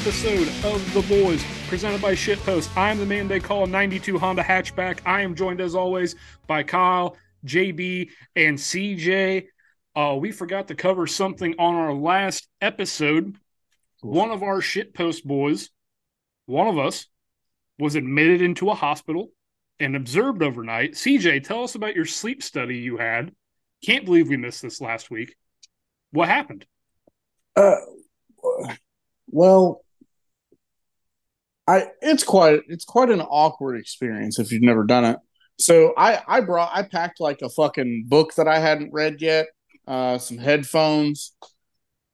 episode of The Boys, presented by Shitpost. I am the man they call 92 Honda Hatchback. I am joined as always by Kyle, JB, and CJ. Uh, we forgot to cover something on our last episode. One of our Shitpost boys, one of us, was admitted into a hospital and observed overnight. CJ, tell us about your sleep study you had. Can't believe we missed this last week. What happened? Uh, well, I it's quite it's quite an awkward experience if you've never done it. So I I brought I packed like a fucking book that I hadn't read yet, uh, some headphones,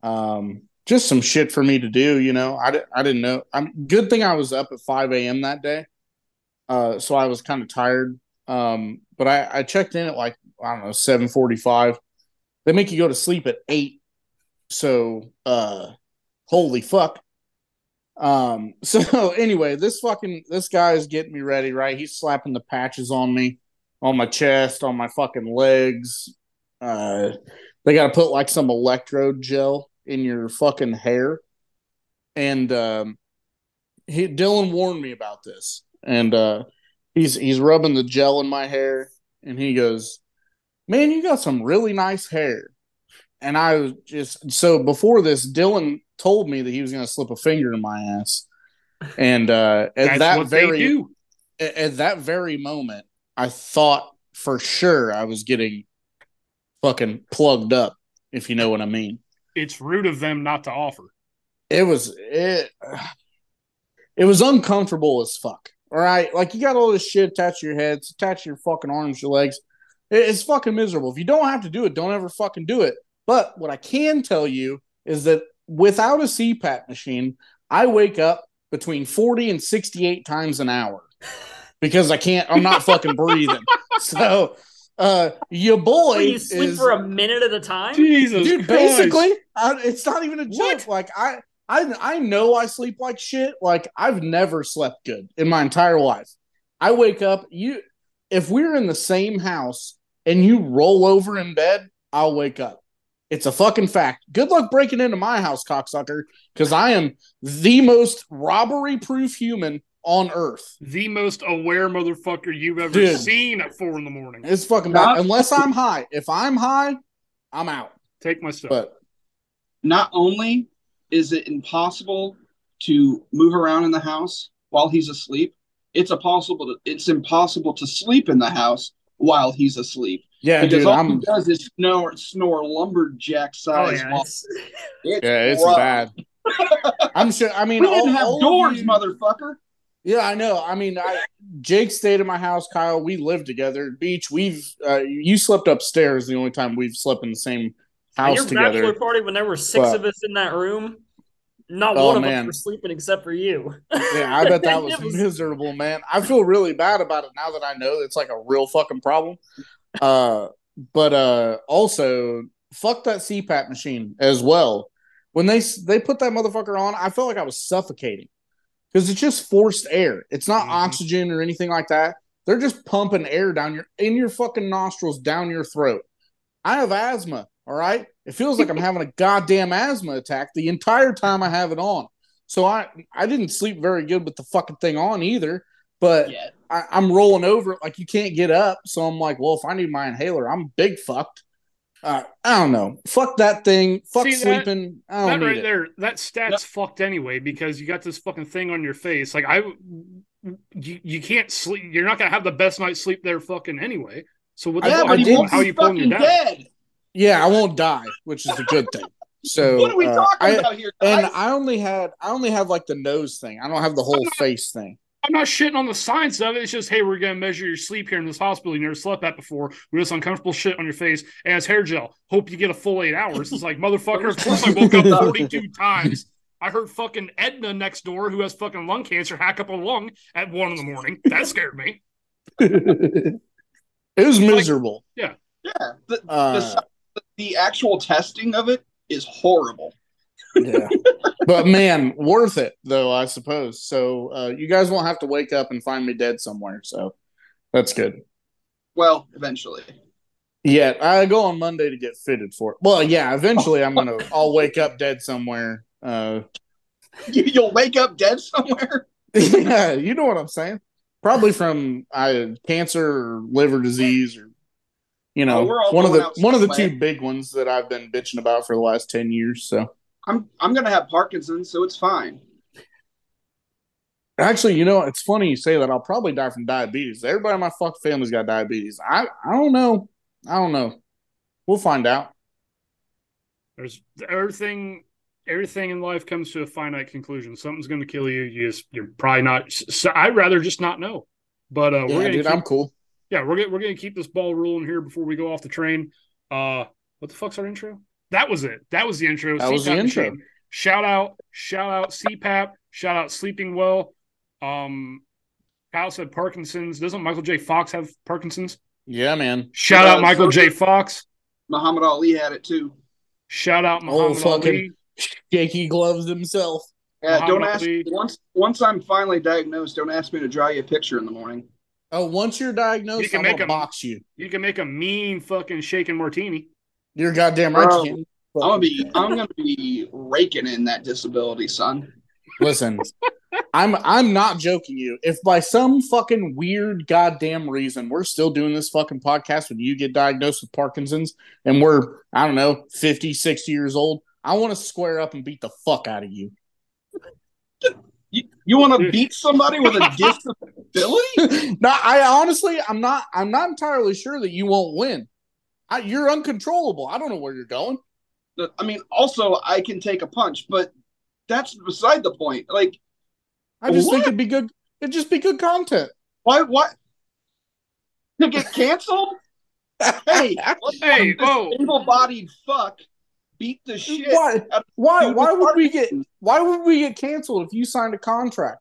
um, just some shit for me to do. You know, I I didn't know. I'm good thing I was up at five a.m. that day, uh, so I was kind of tired. Um, but I I checked in at like I don't know seven forty five. They make you go to sleep at eight so uh holy fuck. Um so anyway, this fucking this guy is getting me ready, right? He's slapping the patches on me, on my chest, on my fucking legs. Uh they gotta put like some electrode gel in your fucking hair. And um he Dylan warned me about this. And uh he's he's rubbing the gel in my hair and he goes, Man, you got some really nice hair and I was just so before this, Dylan told me that he was going to slip a finger in my ass, and uh, at that very at, at that very moment, I thought for sure I was getting fucking plugged up, if you know what I mean. It's rude of them not to offer. It was it. It was uncomfortable as fuck. All right, like you got all this shit attached to your head, attached to your fucking arms, your legs. It's fucking miserable. If you don't have to do it, don't ever fucking do it. But what I can tell you is that without a CPAP machine, I wake up between 40 and 68 times an hour because I can't, I'm not fucking breathing. So, uh, your boy. you sleep is, for a minute at a time? Jesus. Dude, Christ. basically, I, it's not even a joke. What? Like, I, I, I know I sleep like shit. Like, I've never slept good in my entire life. I wake up, you, if we're in the same house and you roll over in bed, I'll wake up. It's a fucking fact. Good luck breaking into my house, cocksucker, because I am the most robbery proof human on earth. The most aware motherfucker you've ever Dude, seen at four in the morning. It's fucking bad. Unless I'm high. If I'm high, I'm out. Take my stuff. But not only is it impossible to move around in the house while he's asleep, it's impossible to, it's impossible to sleep in the house while he's asleep. Yeah, because dude, all I'm... he does is snore, snore lumberjack size. Oh, yeah, it's, it's, yeah, it's bad. I'm sure. I mean, we didn't all, have all doors, you... motherfucker. Yeah, I know. I mean, I, Jake stayed at my house. Kyle, we lived together. Beach, we've uh, you slept upstairs. The only time we've slept in the same house your together. bachelor party when there were six but, of us in that room. Not oh, one of man. us were sleeping except for you. yeah, I bet that was, was, miserable, man. I feel really bad about it now that I know it's like a real fucking problem. Uh, but uh, also fuck that CPAP machine as well. When they they put that motherfucker on, I felt like I was suffocating because it's just forced air. It's not mm-hmm. oxygen or anything like that. They're just pumping air down your in your fucking nostrils down your throat. I have asthma. All right, it feels like I'm having a goddamn asthma attack the entire time I have it on. So I I didn't sleep very good with the fucking thing on either. But I, am rolling over like you can't get up. So I'm like, well, if I need my inhaler, I'm big fucked. Uh, I don't know. Fuck that thing. Fuck See, sleeping. That, that right it. there, that stat's yep. fucked anyway because you got this fucking thing on your face. Like I, you, you can't sleep. You're not gonna have the best night's sleep there, fucking anyway. So what the yeah, fuck? How, how are you pulling your dead? Yeah, I won't die, which is a good thing. So what are we uh, talking I, about here? Guys? And I only had I only have like the nose thing. I don't have the whole face thing. I'm not shitting on the science of it. It's just, hey, we're gonna measure your sleep here in this hospital. You never slept at before. We just uncomfortable shit on your face and it's hair gel. Hope you get a full eight hours. It's like motherfucker. Of course, I woke up 42 times. I heard fucking Edna next door, who has fucking lung cancer, hack up a lung at one in the morning. That scared me. it was miserable. Like, yeah, yeah. The, uh, the, actual testing of it is horrible yeah. But man, worth it though, I suppose. So uh, you guys won't have to wake up and find me dead somewhere. So that's good. Well, eventually. Yeah, I go on Monday to get fitted for it. Well, yeah, eventually I'm gonna I'll wake up dead somewhere. Uh, You'll wake up dead somewhere. yeah, you know what I'm saying. Probably from uh, cancer or liver disease or you know Oh, one of the one of the outside. two big ones that I've been bitching about for the last ten years. So I'm I'm gonna have Parkinson's, so it's fine. actually, you know, it's funny you say that. I'll probably die from diabetes. Everybody in my fuck family's got diabetes. I I don't know. I don't know. We'll find out. There's everything. Everything in life comes to a finite conclusion. Something's going to kill you. You just, you're probably not. So I'd rather just not know. But uh, we're Yeah, gonna dude, keep, I'm cool. Yeah, we're gonna we're gonna keep this ball rolling here before we go off the train. Uh, what the fuck's our intro? That was it. That was the intro. That was the intro. machine. Shout out, shout out CPAP. Shout out sleeping well. Um, Kyle said Parkinson's. Doesn't Michael J. Fox have Parkinson's? Yeah, man. Shout out Michael J. Fox. Muhammad Ali had it too. Shout out Oh, Muhammad fucking- Ali. Shaky gloves himself. Yeah, don't ask Ali. once once I'm finally diagnosed. Don't ask me to draw you a picture in the morning. Oh, once you're diagnosed, You can I'm make gonna box you. You can make a mean fucking shaken martini. You're goddamn right. Bro. I'm gonna be I'm gonna be raking in that disability, son. Listen, I'm I'm not joking you. If by some fucking weird goddamn reason we're still doing this fucking podcast when you get diagnosed with Parkinson's and we're I don't know 50, 60 years old, I want to square up and beat the fuck out of you. You, you want to beat somebody with a disability? no, I honestly I'm not I'm not entirely sure that you won't win. I, you're uncontrollable. I don't know where you're going. I mean, also I can take a punch, but that's beside the point. Like, I just think it'd be good. It'd just be good content. why what to get canceled? Hey, Hey, whoa. able-bodied fuck beat the shit. Why? Why? Why would we get? Why would we get canceled if you signed a contract?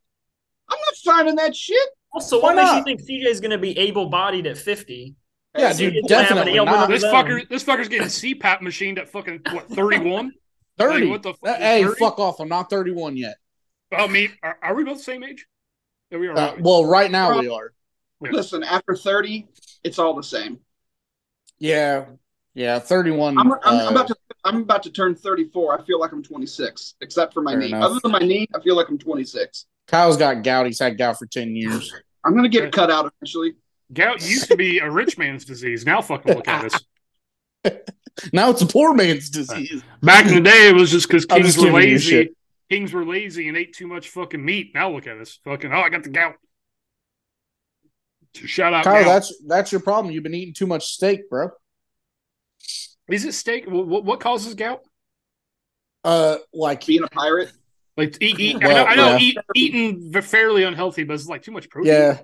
I'm not signing that shit. Also, Why what makes you think CJ is going to be able-bodied at 50? Yeah, Hey, dude, He's gonna have an definitely not. This fucker, this fucker's getting CPAP machined at fucking what thirty one. Thirty. Like, what the fuck? hey, 30? fuck off! I'm not 31 yet. Oh, me. Are, are we both the same age? Yeah, we are. Uh, well, right now we are. Listen, after 30, it's all the same. Yeah, yeah. 31. I'm, I'm, uh, I'm about to I'm about to turn 34. I feel like I'm 26, except for my Fair knee. enough. Other than my knee, I feel like I'm 26. Kyle's got gout. He's had gout for 10 years. I'm gonna get it cut out eventually. Gout used to be a rich man's disease. Now, fucking look at us. now it's a poor man's disease. Back in the day, it was just because kings just were lazy. Kings were lazy and ate too much fucking meat. Now look at us. Fucking. Oh, I got the gout. Shout out. Kyle, gout. that's that's your problem. You've been eating too much steak, bro. Is it steak? What, what causes gout? Uh, like Being a pirate, Like eat, eat, I Well, know, I know yeah. eat, eating fairly unhealthy, but it's like too much protein. yeah,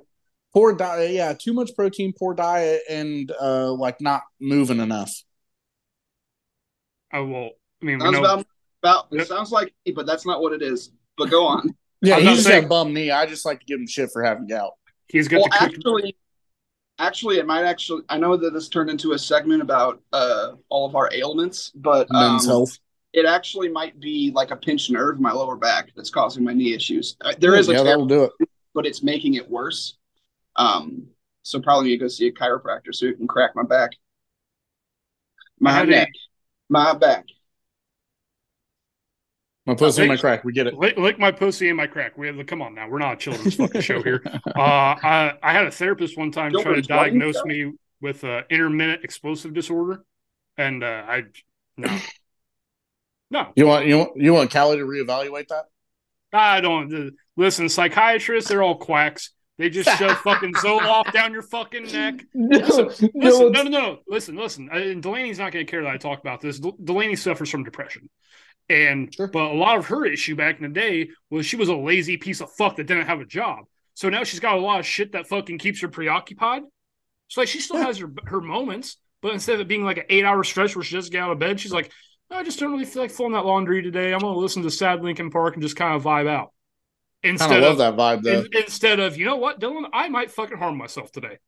poor diet. Yeah, too much protein, poor diet, and uh, like not moving enough. Oh well. I mean, we sounds know. about about. Yep. It sounds like, me, but that's not what it is. But go on. Yeah, I was he about to got bum knee. I just like to give him shit for having gout. He's got well, cook- actually, actually, it might actually. I know that this turned into a segment about uh, all of our ailments, but um, Men's health. It actually might be like a pinched nerve in my lower back that's causing my knee issues. Uh, There is a yeah, that'll do it. but it's making it worse. Um, so probably need to go see a chiropractor so he can crack my back, I my had neck, my back. My pussy, think- my crack. We get it. lick, lick my pussy and my crack. We have, come on now, we're not a children's fucking show here. Uh, I, I had a therapist one time try to diagnose show? me with uh, intermittent explosive disorder, and uh, I no, no, You want you want you want Callie to reevaluate that? I don't uh, listen. Psychiatrists, they're all quacks. They just shove fucking Zoloft down your fucking neck. Listen, listen, no, no, no. Listen, listen. Uh, And Delaney's not going to care that I talk about this. Delaney suffers from depression, and Sure. but a lot of her issue back in the day was she was a lazy piece of fuck that didn't have a job. So now she's got a lot of shit that fucking keeps her preoccupied. So like she still has her her moments, but instead of it being like an eight hour stretch where she doesn't get out of bed, she's like, I just don't really feel like folding that laundry today. I'm going to listen to Sad Linkin Park and just kind of vibe out. Instead of love of that vibe though. in- instead of, you know what, Dylan, I might fucking harm myself today.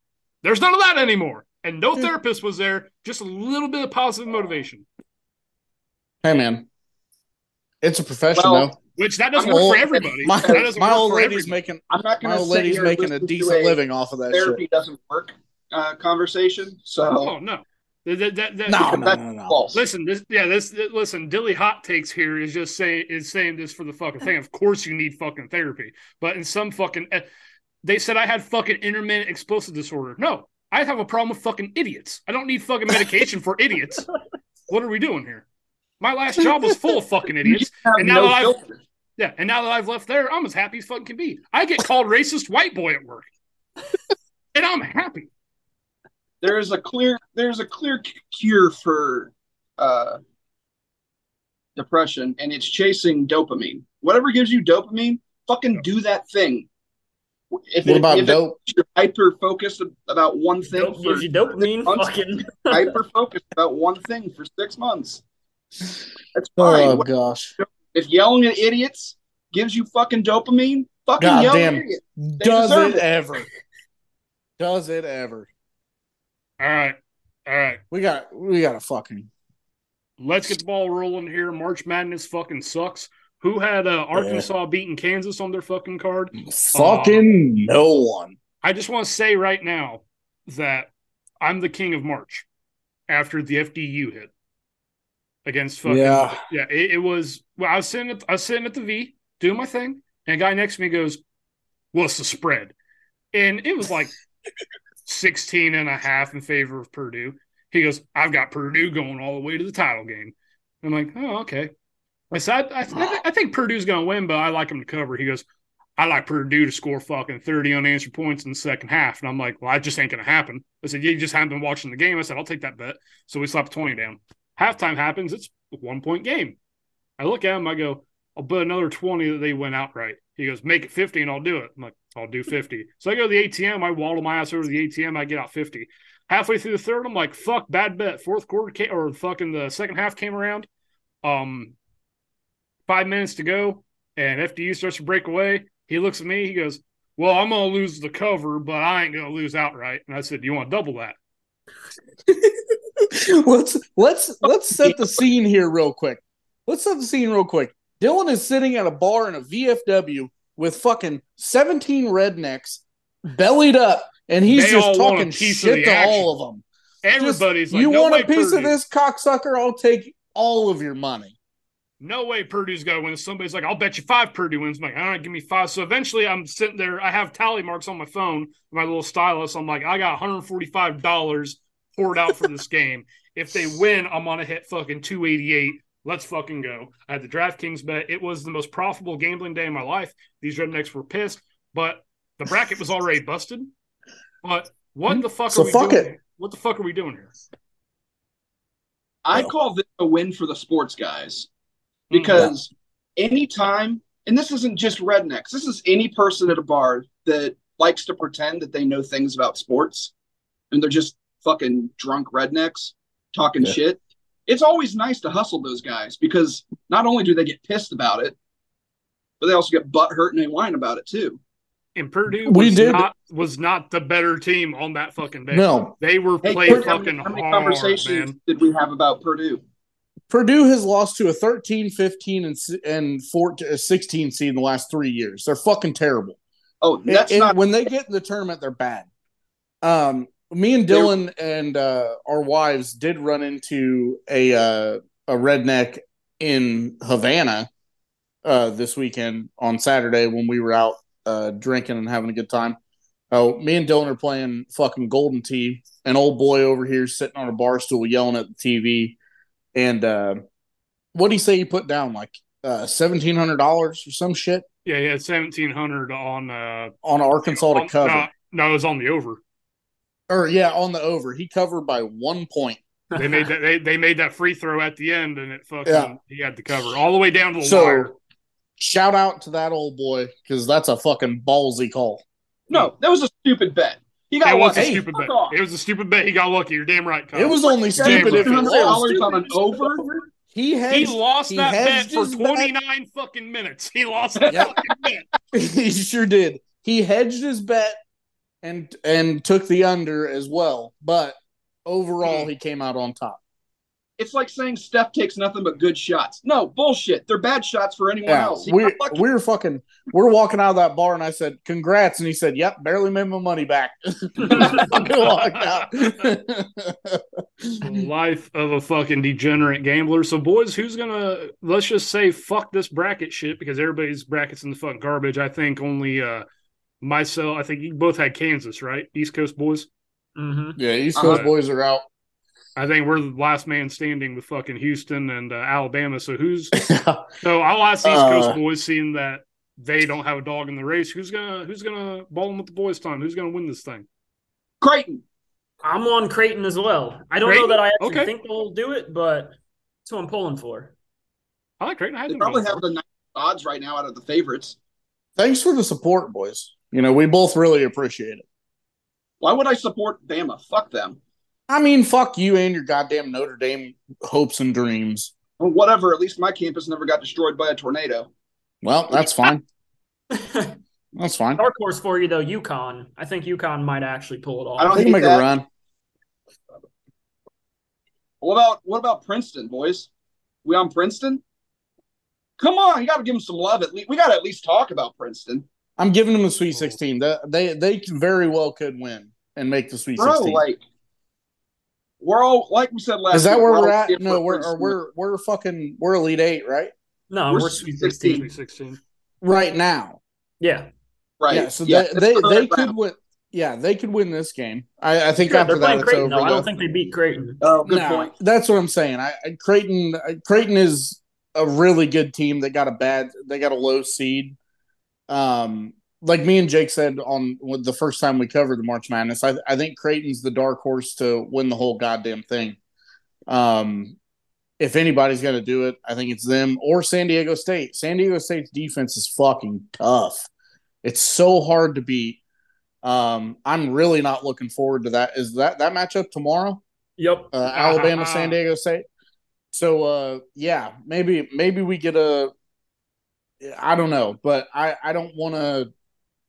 There's none of that anymore. And no Yeah. therapist was there, just a little bit of positive motivation, Hey man, it's a profession Well, though. which that doesn't I'm work old. for everybody. My, that doesn't my work old for lady's everybody. making I'm not my going to old lady's here and making a listen decent a living off of that Therapy shit. doesn't work uh, conversation. So Oh, no. That, that, that, no, no, no, no. Listen, this, yeah, this, listen. Dilly Hot Takes here is just saying is saying this for the fucking thing. Of course, you need fucking therapy, but in some fucking, eh, they said I had fucking intermittent explosive disorder. No, I have a problem with fucking idiots. I don't need fucking medication for idiots. What are we doing here? My last job was full of fucking idiots, and now no that I've yeah, and now that I've left there, I'm as happy as fucking can be. I get called racist white boy at work, and I'm happy there is a clear there's a clear cure for uh, depression, and it's chasing dopamine. Whatever gives you dopamine, fucking do that thing. If what it, about if dope? You're hyper focused about one thing. Dope gives you dopamine. Months, fucking hyper focused about one thing for six months. That's fine. Oh gosh. If yelling at idiots gives you fucking dopamine, fucking God yell damn. at idiots. Does it, it ever? Does it ever? All right. All right. We got we got a fucking let's get the ball rolling here. March Madness fucking sucks. Who had uh, Arkansas yeah. beating Kansas on their fucking card? Fucking uh, no one. I just want to say right now that I'm the king of March after the FDU hit against fucking yeah yeah. It, it was well. I was sitting at I was sitting at the V doing my thing, and a guy next to me goes, "What's the spread?" And it was like 16 and a half in favor of Purdue. He goes, I've got Purdue going all the way to the title game. I'm like, oh, okay. I said, I, I, I think Purdue's going to win, but I like them to cover. He goes, I like Purdue to score fucking 30 unanswered points in the second half. And I'm like, well, that just ain't going to happen. I said, you just haven't been watching the game. I said, I'll take that bet. So we slapped 20 down. Halftime happens. It's a one point game. I look at him. I go, I'll bet another 20 that they went outright. He goes, make it 50 and I'll do it. I'm like, I'll do 50. So I go to the ATM. I waddle my ass over to the ATM. I get out 50. Halfway through the third, I'm like, fuck, bad bet. Fourth quarter came, or fucking the second half came around. Um, five minutes to go, and FDU starts to break away. He looks at me. He goes, well, I'm going to lose the cover, but I ain't going to lose outright. And I said, you want to double that? let's let's let's set the scene here real quick. Let's set the scene real quick. Dylan is sitting at a bar in a VFW with fucking 17 rednecks bellied up, and he's they just talking shit to all of them. Everybody's just, like, you no want a piece of this cocksucker? I'll take all of your money. No way Purdue's going to win. Somebody's like, I'll bet you five Purdue wins. I'm like, all right, give me five. So eventually I'm sitting there. I have tally marks on my phone, my little stylus. I'm like, I got $145 poured out for this game. If they win, I'm going to hit fucking 288 Let's fucking go. I had the DraftKings bet. It was the most profitable gambling day of my life. These rednecks were pissed, but the bracket was already busted. But what the fuck so are we fuck doing? It. What the fuck are we doing here? I call this a win for the sports guys mm-hmm. because yeah. anytime, and this isn't just rednecks, this is any person at a bar that likes to pretend that they know things about sports and they're just fucking drunk rednecks talking yeah. shit it's always nice to hustle those guys because not only do they get pissed about it, but they also get butt hurt and they whine about it too. And Purdue was we did. not was not the better team on that fucking day. No, they were hey, playing fucking how many, how many hard, conversations man. did we have about Purdue? Purdue has lost to a 13, 15, and and 14, 16 seed in the last three years. They're fucking terrible. Oh, that's and, not and when they get in the tournament, they're bad. Um, me and Dylan and uh, our wives did run into a uh, a redneck in Havana uh, this weekend on Saturday when we were out uh, drinking and having a good time. Oh, me and Dylan are playing fucking Golden Tee. An old boy over here sitting on a bar stool yelling at the TV. And uh, what do you say he put down? Like uh, seventeen hundred dollars or some shit? Yeah, yeah, seventeen hundred on uh, on Arkansas on, to cover. No, no, it was on the over or yeah, on the over. He covered by one point. they made that they, they made that free throw at the end and it fucking yeah. he had to cover all the way down to the so, wire. Shout out to that old boy because that's a fucking ballsy call. No, that was a stupid bet. He got it was a stupid bet. Off. It was a stupid bet. He got lucky. You're damn right. Kyle. It was only stupid if it was on an over. He he lost he that bet for 29 bet. fucking minutes. He lost that yep. bet. he sure did. He hedged his bet and and took the under as well. But overall, he came out on top. It's like saying Steph takes nothing but good shots. No bullshit. They're bad shots for anyone yeah, else. We we're fucking we're walking out of that bar, and I said, "Congrats!" And he said, "Yep, barely made my money back." fucking walked out. life of a fucking degenerate gambler. So, boys, who's gonna let's just say fuck this bracket shit because everybody's brackets in the fucking garbage. I think only uh myself. I think you both had Kansas, right? East Coast boys. Mm-hmm. Yeah, East Coast uh, boys are out. I think we're the last man standing with fucking Houston and uh, Alabama. So who's so I'll ask East Coast uh, boys, seeing that they don't have a dog in the race. Who's gonna who's gonna ball them with the boys' time? Who's gonna win this thing? Creighton. I'm on Creighton as well. I don't Creighton? know that I actually okay. think they'll do it, but that's who I'm pulling for. I like Creighton. I they probably have the odds right now out of the favorites. Thanks for the support, boys. You know, we both really appreciate it. Why would I support Bama? Fuck them. I mean, fuck you and your goddamn Notre Dame hopes and dreams. Well, whatever. At least my campus never got destroyed by a tornado. Well, that's fine. that's fine. Dark horse for you though, UConn. I think UConn might actually pull it off. I don't think make that. a run. What about what about Princeton, boys? We on Princeton? Come on, you got to give them some love. At least we got to at least talk about Princeton. I'm giving them a Sweet 16. They they they very well could win and make the Sweet Bro, 16. Like we're all like we said last. Is that week, where we're, we're at? No, we're we're we're fucking we're Elite Eight, right? No, we're, we're Sweet 16. 16. 16. Right now. Yeah. Right. Yeah. So yeah, they they, they could win. Yeah, they could win this game. I, I think after that, Creighton, it's over. I don't think they beat Creighton. Oh, oh good no, point. That's what I'm saying. I, I Creighton Creighton is a really good team They got a bad they got a low seed. Um, like me and Jake said on the first time we covered the March Madness, I, I think Creighton's the dark horse to win the whole goddamn thing. Um, if anybody's going to do it, I think it's them or San Diego State. San Diego State's defense is fucking tough. It's so hard to beat. Um, I'm really not looking forward to that. Is that that matchup tomorrow? Yep. Uh, Alabama, San Diego State. So uh, yeah, maybe maybe we get a. I don't know, but I I don't want to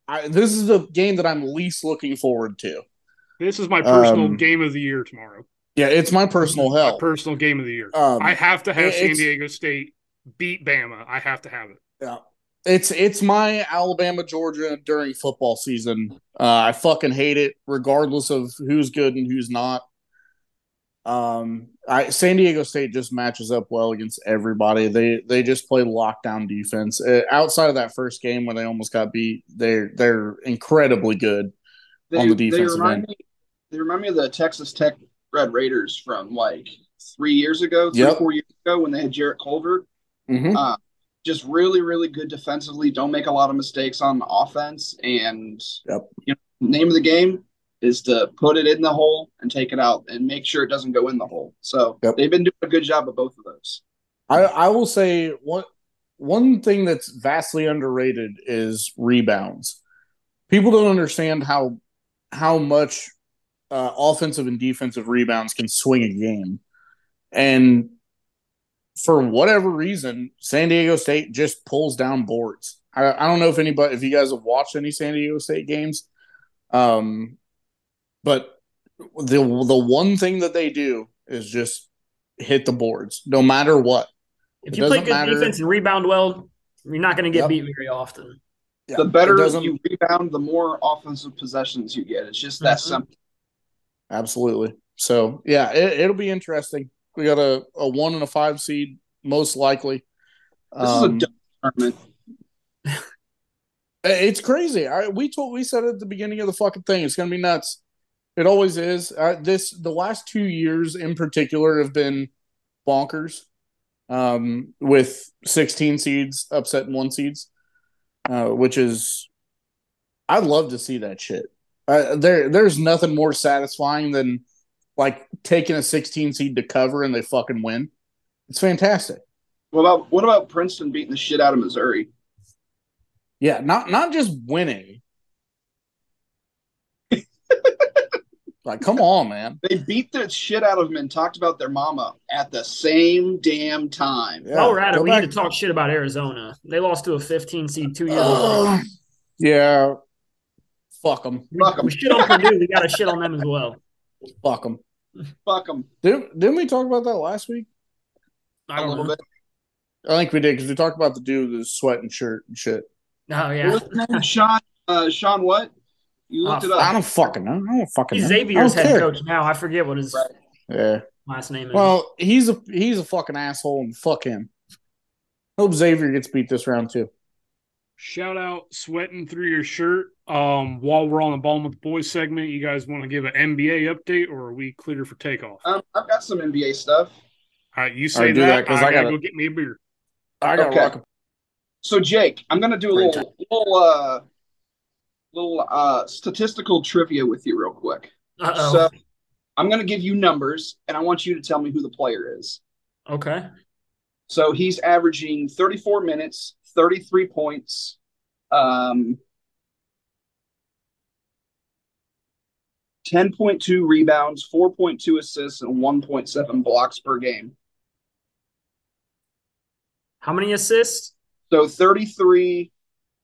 I, this is the game that I'm least looking forward to. This is my personal um, game of the year tomorrow. Yeah, it's my personal hell. My personal game of the year. Um, I have to have San Diego State beat Bama. I have to have it. Yeah. It's it's my Alabama Georgia during football season. Uh, I fucking hate it, regardless of who's good and who's not. Um, I San Diego State just matches up well against everybody. They they just play lockdown defense. Uh, outside of that first game when they almost got beat, they're they're incredibly good they, on the defensive they end. Me, they remind me of the Texas Tech Red Raiders from like three years ago, three yep. four years ago when they had Jarrett Culver. Mm-hmm. Uh, just really really good defensively. Don't make a lot of mistakes on offense, and yep. you know, name of the game is to put it in the hole and take it out and make sure it doesn't go in the hole. So yep. they've been doing a good job of both of those. I, I will say one one thing that's vastly underrated is rebounds. People don't understand how how much uh, offensive and defensive rebounds can swing a game, and for whatever reason, San Diego State just pulls down boards. I, I don't know if anybody, if you guys have watched any San Diego State games, um, but the the one thing that they do is just hit the boards, no matter what. If you play good matter. defense and rebound well, you're not going to get yep. beat very often. Yeah. The better you rebound, the more offensive possessions you get. It's just that mm-hmm. simple. Absolutely. So yeah, it, will be interesting. We got a, a one and a five seed, most likely. This um, is a um, tournament. It's crazy. I, we told we said at the beginning of the fucking thing, it's going to be nuts. It always is. Uh, this the last two years in particular have been bonkers, um, with 16 seeds upset upsetting one seeds, uh, which is I'd love to see that shit. Uh, there, there's nothing more satisfying than like taking a 16 seed to cover and they fucking win. It's fantastic. What about what about Princeton beating the shit out of Missouri? Yeah, not not just winning, Like, come on, man. They beat the shit out of them and talked about their mama at the same damn time. Yeah. While we're at it, we back. need to talk shit about Arizona. They lost to a 15 seed two years ago. Yeah. Fuck them. Fuck them. we shit on Purdue. We got to shit on them as well. Fuck them. Fuck them. Did, didn't we talk about that last week? I don't know. Bit. I think we did because we talked about the dude with the sweat and shirt and shit. Oh, yeah. Sean, uh, Sean what? You looked uh, it up. I don't fucking know. I don't fucking He's know. Xavier's head care. coach now. I forget what his. Right. Yeah. last name is. Well, he's a he's a fucking asshole and fuck him. Hope Xavier gets beat this round too. Shout out sweating through your shirt. Um, while we're on the ball with the boys segment, you guys want to give an NBA update or are we clear for takeoff? Um, I've got some NBA stuff. All right, you say right, that because I, I, gotta go get me a beer. I gotta okay. rock. So Jake, I'm gonna do a little little uh little uh statistical trivia with you real quick. Uh-oh. So I'm gonna give you numbers and I want you to tell me who the player is. Okay. So he's averaging 34 minutes, 33 points, um 10.2 rebounds, 4.2 assists, and 1.7 blocks per game. How many assists? So 33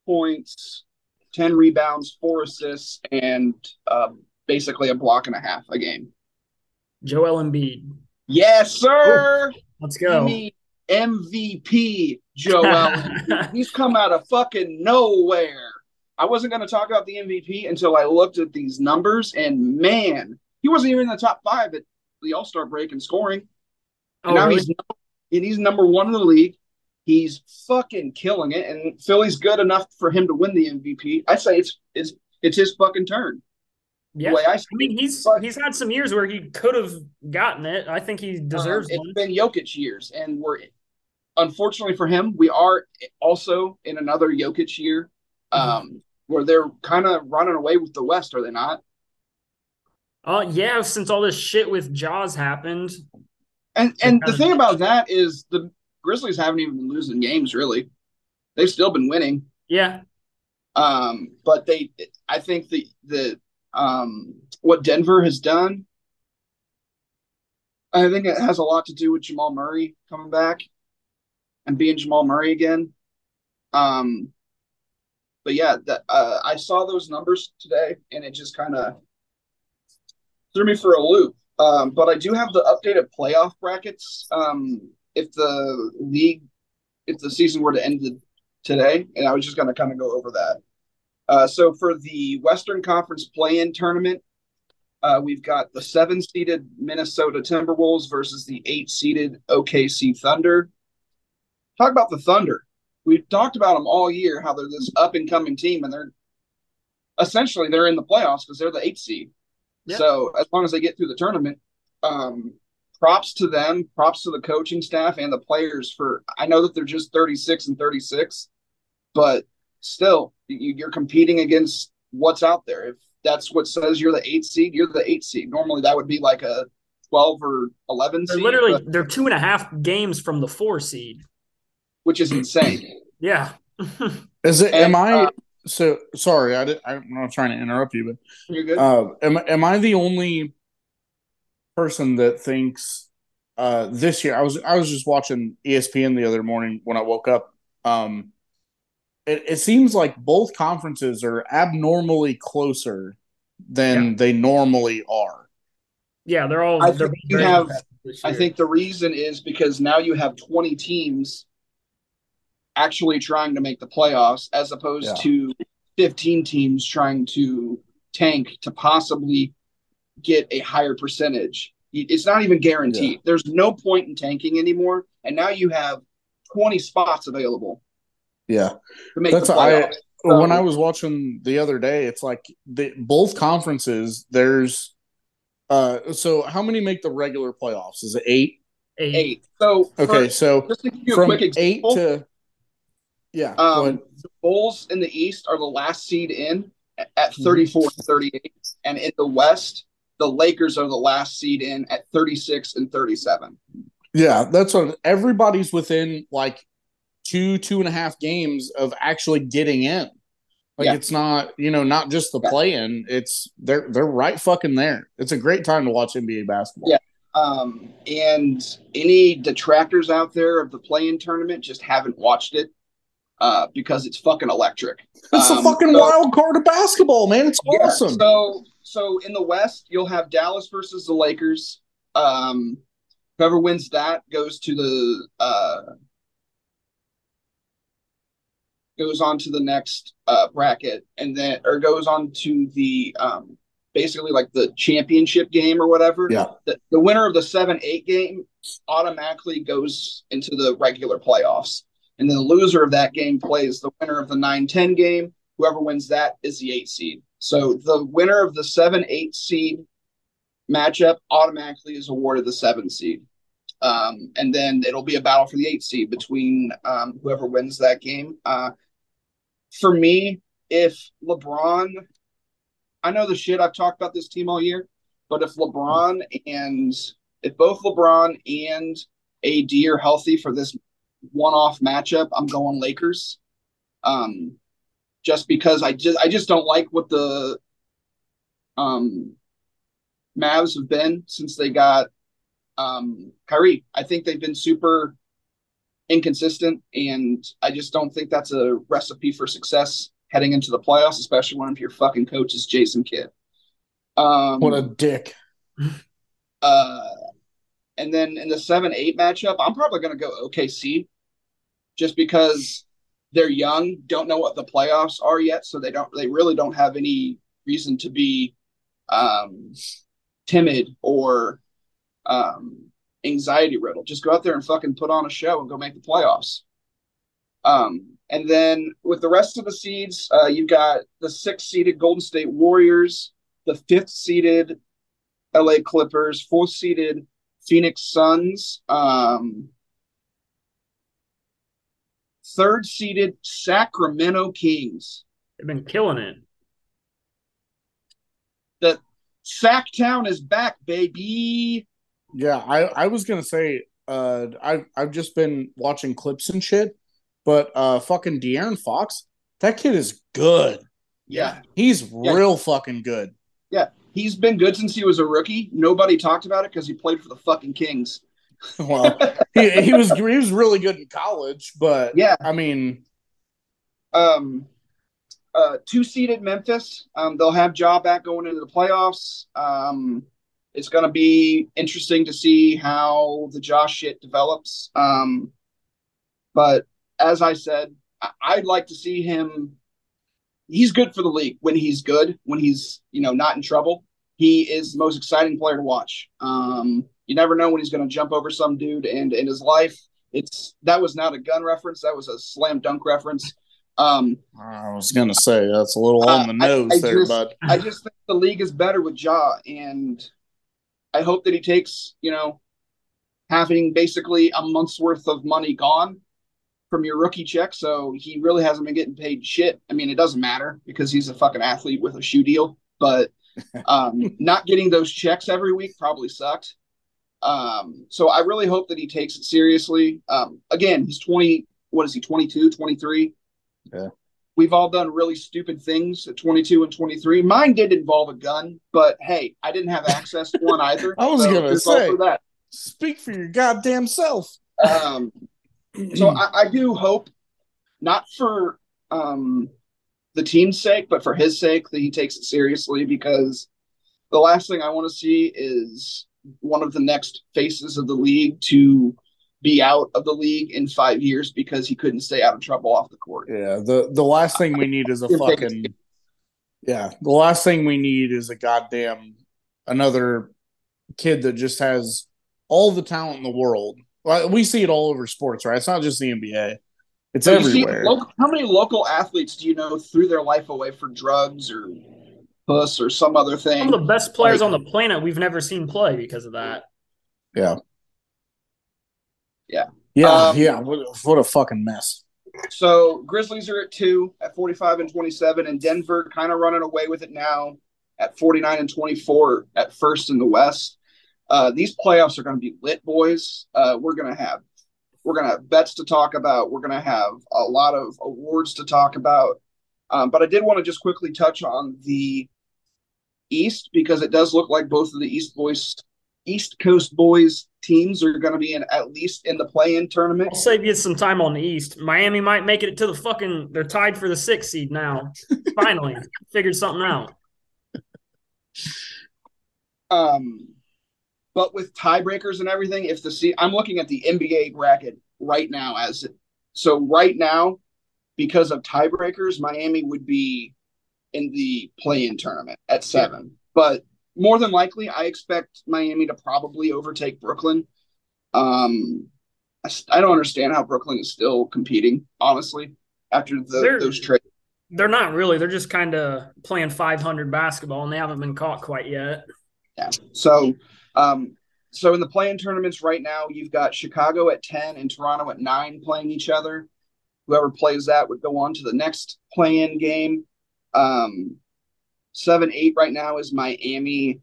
points, 10 rebounds, four assists, and uh, basically a block and a half a game. Joel Embiid. Yes, sir. Ooh, let's go. MVP Joel. He's come out of fucking nowhere. I wasn't going to talk about the MVP until I looked at these numbers, and man, he wasn't even in the top five at the All Star break in scoring. Oh, now really? he's and he's number one in the league. He's fucking killing it, and Philly's good enough for him to win the MVP. I say it's it's it's his fucking turn. Yeah, I, I, mean he's but, he's had some years where he could have gotten it. I think he um, deserves. Um, it's one. been Jokic years, and we're unfortunately for him, we are also in another Jokic year. Mm-hmm. Um, where they're kind of running away with the West, are they not? Uh, yeah, since all this shit with Ja's happened. And and the thing about that is the Grizzlies haven't even been losing games really. They've still been winning. Yeah. Um, but they I think the the um what Denver has done I think it has a lot to do with Jamal Murray coming back and being Jamal Murray again. Um but yeah, that, uh, I saw those numbers today, and it just kind of threw me for a loop. Um, but I do have the updated playoff brackets. Um, if the league, if the season were to end today, and I was just going to kind of go over that. Uh, so for the Western Conference play-in tournament, uh, we've got the seven-seeded Minnesota Timberwolves versus the eight-seeded OKC Thunder. Talk about the Thunder we've talked about them all year how they're this up and coming team and they're essentially they're in the playoffs because they're the eight seed. So as long as they get through the tournament, um, props to them, props to the coaching staff and the players for. I know that they're just thirty six and thirty six, but still you're competing against what's out there. If that's what says you're the eight seed, you're the eight seed. Normally that would be like a twelve or eleven. They're seed, literally but, they're two and a half games from the four seed which is insane. yeah. is it? And, am I? Uh, so sorry, I did, I'm not trying to interrupt you, but you're good. Uh, am am I the only person that thinks uh, this year? I was I was just watching ESPN the other morning when I woke up. Um, it, it seems like both conferences are abnormally closer than yeah. they normally are. Yeah, they're all. I they're think you have. I think the reason is because now you have 20 teams actually trying to make the playoffs as opposed yeah. to 15 teams trying to tank to possibly get a higher percentage. It's not even guaranteed. Yeah. There's no point in tanking anymore. And now you have 20 spots available. Yeah. That's I so, when I was watching the other day, it's like the, both conferences, there's uh so how many make the regular playoffs? Is it eight? Eight. eight. So okay, for, so from eight to yeah. Um, the Bulls in the East are the last seed in at mm-hmm. 34 38. And in the West, the Lakers are the last seed in at 36 and 37. Yeah, that's what everybody's within like two, two and a half games of actually getting in. Like yeah. it's not, you know, not just the yeah. play in, it's they're they're right fucking there. It's a great time to watch NBA basketball. Yeah. Um, and any detractors out there of the play in tournament just haven't watched it uh, because it's fucking electric. It's um, a fucking so, wild card of basketball, man. It's yeah, awesome. So, so in the West, you'll have Dallas versus the Lakers. Um, whoever wins that goes to the uh, goes on to the next uh, bracket, and then or goes on to the um, basically like the championship game or whatever. Yeah. The, the winner of the seven eight game automatically goes into the regular playoffs, and then the loser of that game plays the winner of the 9-10 game. Whoever wins that is the eight seed. So the winner of the seven eight seed matchup automatically is awarded the seven seed. Um, and then it'll be a battle for the eight seed between um, whoever wins that game. Uh, for me, if LeBron, I know the shit I've talked about this team all year, but if LeBron and if both LeBron and AD are healthy for this one-off matchup, I'm going Lakers. Um, just because I just I just don't like what the um Mavs have been since they got um, Kyrie. I think they've been super inconsistent, and I just don't think that's a recipe for success heading into the playoffs, especially when your fucking coach is Jason Kidd. Um, what a dick. Uh, and then in the seven eight matchup, I'm probably going to go OKC, just because they're young, don't know what the playoffs are yet, so they don't they really don't have any reason to be um, timid or um, anxiety riddle. Just go out there and fucking put on a show and go make the playoffs. Um, and then with the rest of the seeds, uh, you've got the sixth seeded Golden State Warriors, the fifth seeded LA Clippers, fourth seeded Phoenix Suns, um, third seeded Sacramento Kings. They've been killing it. The Sac Town is back, baby. Yeah, I, I was gonna say uh I've I've just been watching clips and shit, but uh fucking De'Aaron Fox, that kid is good. Yeah. He's yeah. real fucking good. Yeah. He's been good since he was a rookie. Nobody talked about it because he played for the fucking Kings. well, he, he was he was really good in college, but yeah, I mean um uh two seeded Memphis. Um they'll have Ja back going into the playoffs. Um it's going to be interesting to see how the Josh shit develops. Um, but as I said, I- would like to see him. He's good for the league when he's good, when he's you know not in trouble. He is the most exciting player to watch. Um, you never know when he's going to jump over some dude, and in his life, it's that was not a gun reference. That was a slam dunk reference. Um, I was gonna say that's a little on the nose I, I there, just, but I just think the league is better with Ja, and I hope that he takes, you know, having basically a month's worth of money gone from your rookie check. So he really hasn't been getting paid shit. I mean, it doesn't matter because he's a fucking athlete with a shoe deal, but um, not getting those checks every week probably sucked. Um, so I really hope that he takes it seriously. Um, again, he's 20, what is he, 22, 23? Yeah. We've all done really stupid things at 22 and 23. Mine did involve a gun, but hey, I didn't have access to one either. I was so going to say, that. speak for your goddamn self. Um, so I, I, do hope, not for um, the team's sake, but for his sake, that he takes it seriously because the last thing I want to see is one of the next faces of the league to be out of the league in five years because he couldn't stay out of trouble off the court. Yeah, the the last thing we need is a fucking yeah. The last thing we need is a goddamn another kid that just has all the talent in the world. We see it all over sports, right? It's not just the NBA. It's so everywhere. Local, how many local athletes do you know threw their life away for drugs or puss or some other thing? Some of the best players like, on the planet we've never seen play because of that. Yeah. Yeah. Yeah. Um, yeah. What, what a fucking mess. So Grizzlies are at two at 45 and 27, and Denver kind of running away with it now at 49 and 24 at first in the West. Uh, these playoffs are going to be lit, boys. Uh, we're going to have we're going to have bets to talk about. We're going to have a lot of awards to talk about. Um, but I did want to just quickly touch on the East because it does look like both of the East boys East Coast boys teams are going to be in at least in the play-in tournament. I'll save you some time on the East. Miami might make it to the fucking. They're tied for the sixth seed now. Finally, figured something out. Um, but with tiebreakers and everything, if the seed, I'm looking at the NBA bracket right now as it, so right now because of tiebreakers, Miami would be in the play-in tournament at seven. but more than likely, I expect Miami to probably overtake Brooklyn. Um, I, I don't understand how Brooklyn is still competing, honestly, after the, They're- those trades. They're not really. They're just kind of playing 500 basketball, and they haven't been caught quite yet. Yeah. So, um, so in the play-in tournaments right now, you've got Chicago at ten and Toronto at nine playing each other. Whoever plays that would go on to the next play-in game. Um, seven eight right now is Miami.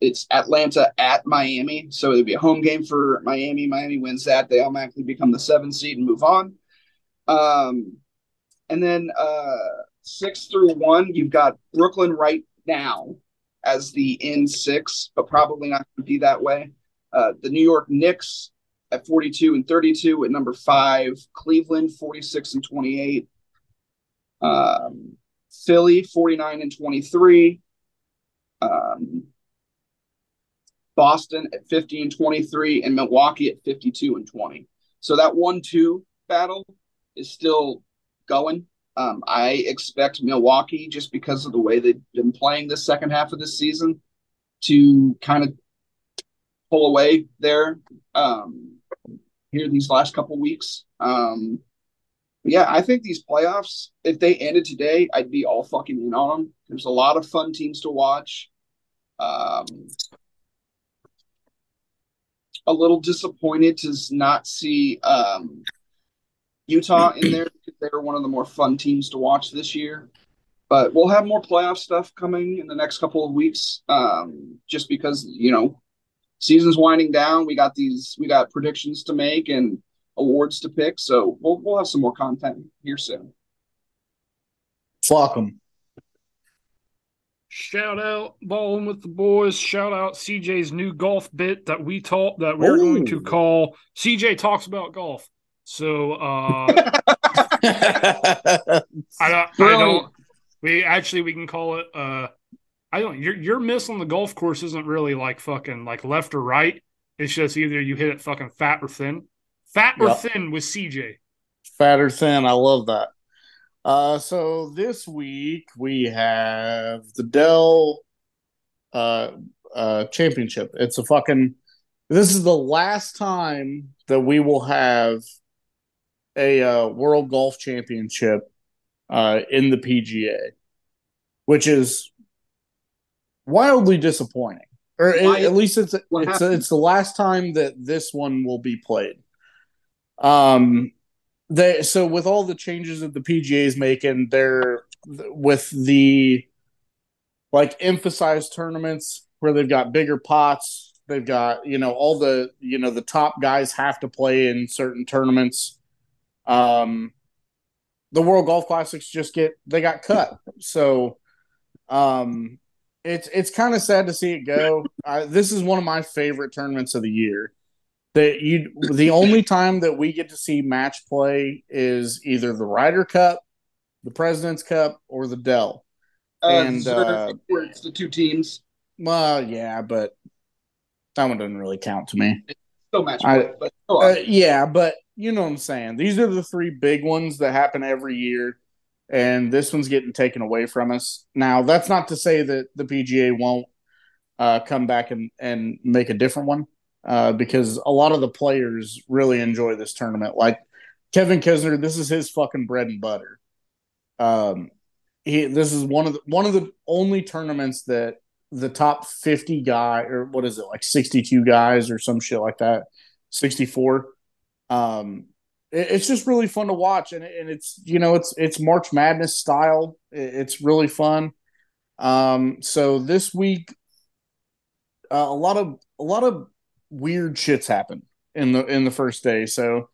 It's Atlanta at Miami, so it'd be a home game for Miami. Miami wins that, they automatically become the seven seed and move on. Um, and then uh, six through one, you've got Brooklyn right now as the in six, but probably not going to be that way. Uh, the New York Knicks at 42 and 32 at number five, Cleveland 46 and 28, um, Philly 49 and 23, um, Boston at 50 and 23, and Milwaukee at 52 and 20. So that one two battle is still going. Um, I expect Milwaukee, just because of the way they've been playing this second half of the season, to kind of pull away there um, here these last couple weeks. Um, yeah, I think these playoffs, if they ended today, I'd be all fucking in on them. There's a lot of fun teams to watch. Um, a little disappointed to not see um, Utah in there because they were one of the more fun teams to watch this year. But we'll have more playoff stuff coming in the next couple of weeks. Um, just because you know, season's winding down. We got these, we got predictions to make and awards to pick. So we'll we'll have some more content here soon. Fuck them. Shout out balling with the boys. Shout out CJ's new golf bit that we taught that we're going to call CJ talks about golf. So uh I don't I don't we actually we can call it uh I don't your your miss on the golf course isn't really like fucking like left or right. It's just either you hit it fucking fat or thin. Fat or Yep. thin with CJ. Fat or thin, I love that. Uh, so this week we have the Dell uh, uh, Championship. It's a fucking. This is the last time that we will have a uh, World Golf Championship uh, in the PGA, which is wildly disappointing. Or at- Why- at least it's it's it's the last time that this one will be played. Um, they so with all the changes that the PGA is making, they're with the like emphasized tournaments where they've got bigger pots. They've got you know all the you know the top guys have to play in certain tournaments. Um, the World Golf Classics just get they got cut. So, um, it's it's kind of sad to see it go. I, this is one of my favorite tournaments of the year. That you the only time that we get to see match play is either the Ryder Cup, the President's Cup, or the Dell. Uh, And, uh, it's the two teams Well, yeah, but that one doesn't really count to me. Still match I- but Uh, yeah, but you know what I'm saying. These are the three big ones that happen every year, and this one's getting taken away from us. Now, that's not to say that the PGA won't uh, come back and, and make a different one, uh, because a lot of the players really enjoy this tournament. Like Kevin Kisner, this is his fucking bread and butter. Um, he this is one of the one of the only tournaments that the top 50 guy or what is it like 62 guys or some shit like that 64 um it- it's just really fun to watch and, and it's you know it's it's march madness style. It- it's really fun. Um so this week uh, a lot of a lot of weird shits happened in the in the first day. So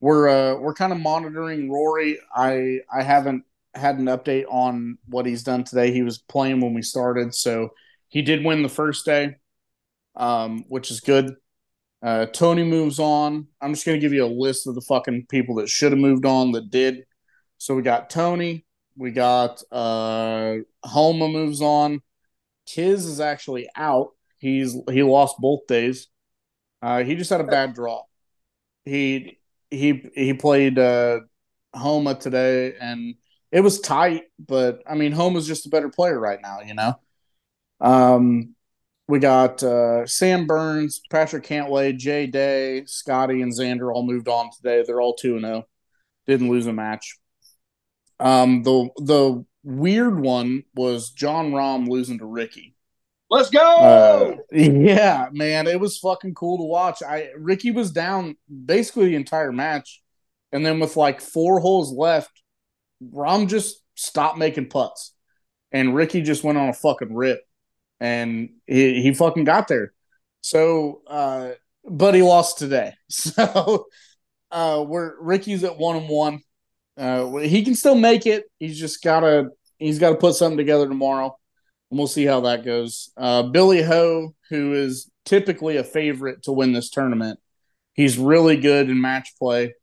we're uh we're kind of monitoring rory. I i haven't had an update on what he's done today. He was playing when we started so he did win the first day um which is good uh, Tony moves on. I'm just going to give you a list of the fucking people that should have moved on that did. So we got Tony. We got uh, Homa moves on. Kiz is actually out. He's he lost both days. Uh, he just had a bad draw. He he he played uh, Homa today, and it was tight. But I mean, Homa's just a better player right now. You know. Um, we got uh, Sam Burns, Patrick Cantlay, Jay Day, Scotty, and Xander all moved on today. They're all two and zero. Didn't lose a match. Um, the the weird one was Jon Rahm losing to Ricky. Let's go. Uh, yeah, man, it was fucking cool to watch. I Ricky was down basically the entire match, and then with like four holes left, Rahm just stopped making putts, and Ricky just went on a fucking rip, and he he fucking got there. So, uh, but he lost today. So, uh, we're Ricky's at one and one. Uh, he can still make it. He's just gotta he's got to put something together tomorrow and we'll see how that goes. Uh, Billy Ho, who is typically a favorite to win this tournament, he's really good in match play.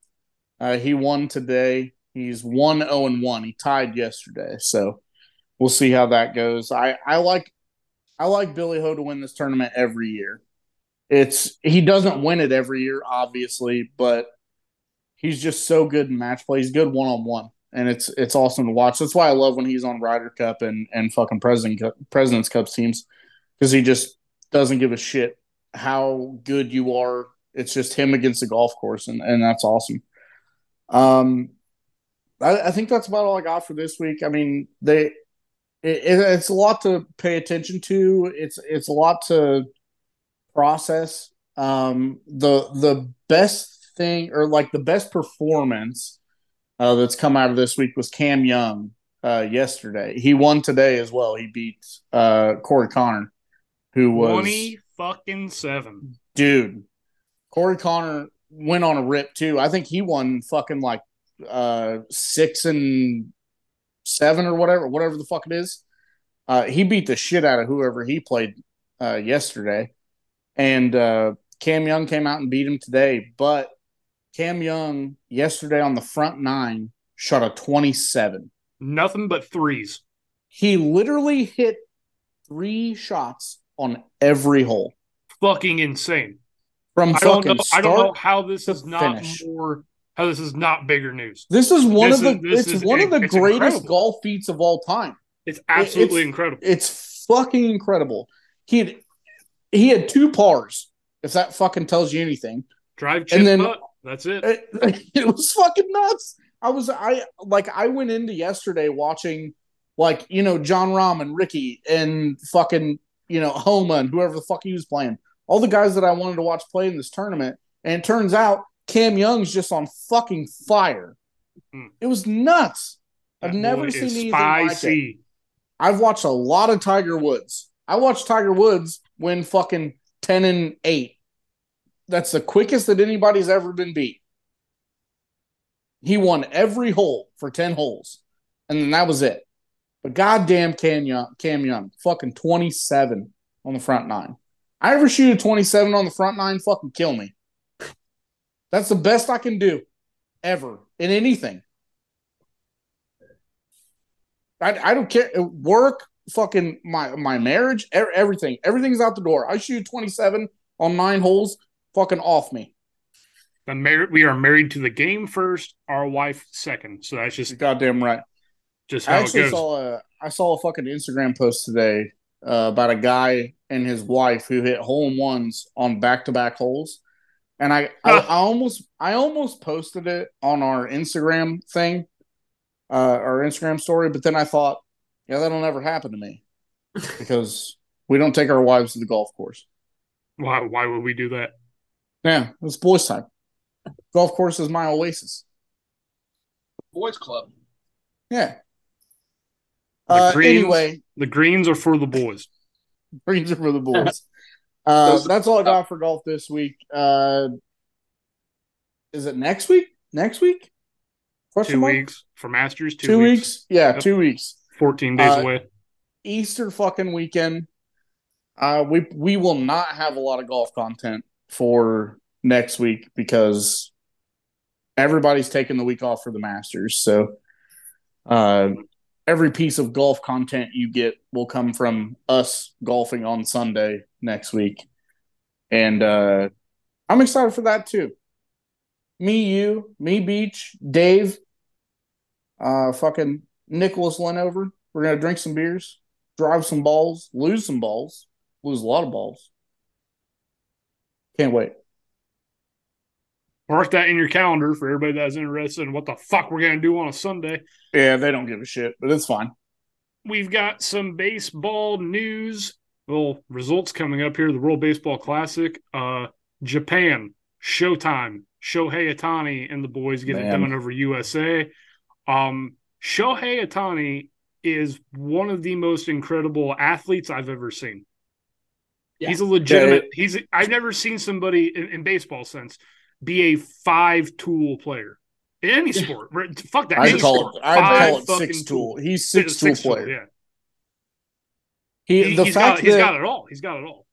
Uh, he won today. He's one zero oh and one. He tied yesterday, so we'll see how that goes. I I like I like Billy Ho to win this tournament every year. It's he doesn't win it every year, obviously, but he's just so good in match play. He's good one on one and it's it's awesome to watch. That's why I love when he's on Ryder Cup and and fucking President Cup, President's Cup teams because he just doesn't give a shit how good you are. It's just him against the golf course, and and that's awesome. Um, I, I think that's about all I got for this week. I mean, they it, it's a lot to pay attention to. It's it's a lot to process. Um, the the best thing or like the best performance uh, that's come out of this week was Cam Young uh, yesterday. He won today as well. He beat uh, Corey Connor, who was twenty fucking seven. Dude, Corey Connor went on a rip too. I think he won fucking like uh, six and seven or whatever, whatever the fuck it is. Uh, he beat the shit out of whoever he played uh, yesterday, and uh, Cam Young came out and beat him today. But Cam Young yesterday on the front nine shot a 27. Nothing but threes. He literally hit three shots on every hole. Fucking insane. From I don't know, I don't know how this is not finish. more how this is not bigger news. This is one this of the is, it's one of the greatest incredible. golf feats of all time. It's absolutely it's, incredible. It's fucking incredible. He had he had two pars, if that fucking tells you anything. Drive chip and then putt. That's it. It, it was fucking nuts. I was I like I went into yesterday watching like you know Jon Rahm and Ricky and fucking you know Homa and whoever the fuck he was playing. All the guys that I wanted to watch play in this tournament, and it turns out Cam Young's just on fucking fire. Hmm. It was nuts. I've never seen anything spicy. like it. I've watched a lot of Tiger Woods. I watched Tiger Woods win fucking ten and eight that's the quickest that anybody's ever been beat. He won every hole for 10 holes. And then that was it. But goddamn Cam Young, Cam Young, fucking 27 on the front nine. I ever shoot a 27 on the front nine, fucking kill me. That's the best I can do ever in anything. I, I don't care. Work, fucking my my marriage, everything. Everything's out the door. I shoot 27 on nine holes fucking off me. I'm. We are married to the game first, our wife second. So that's just goddamn right. Just I actually saw a I saw a fucking Instagram post today uh, about a guy and his wife who hit hole in ones on back to back holes, and I, I, I almost I almost posted it on our Instagram thing, uh, our Instagram story, but then I thought, yeah, that'll never happen to me because we don't take our wives to the golf course. Why? Why would we do that? Yeah, it's boys' time. Golf course is my oasis. Boys' club. Yeah. The uh, greens, anyway, the greens are for the boys. Greens are for the boys. Uh, that's all I got for golf this week. Uh, is it next week? Next week? Question two mark? weeks for Masters. Two, two weeks. weeks. Yeah, yep. two weeks. Fourteen days uh, away. Easter fucking weekend. Uh, we we will not have a lot of golf content for next week because everybody's taking the week off for the Masters. So uh, every piece of golf content you get will come from us golfing on Sunday next week. And uh, I'm excited for that too. Me, you, me, Beach, Dave, uh, fucking Nicholas Lenover. We're gonna drink some beers, drive some balls, lose some balls, lose a lot of balls. Can't wait. Mark that in your calendar for everybody that's interested in what the fuck we're gonna do on a Sunday. Yeah, they don't give a shit, but it's fine. We've got some baseball news. Well, results coming up here. The World Baseball Classic. Uh, Japan, Showtime, Shohei Ohtani and the boys get it done over USA. Um, Shohei Ohtani is one of the most incredible athletes I've ever seen. Yeah. He's a legitimate. He's. I've never seen somebody in, in baseball sense be a five tool player in any sport. Fuck that. I'd call sport. it. I'd call it six tool. tool. He's Yeah, six tool player. Yeah, He, he, the has fact got, he's that got it all. He's got it all.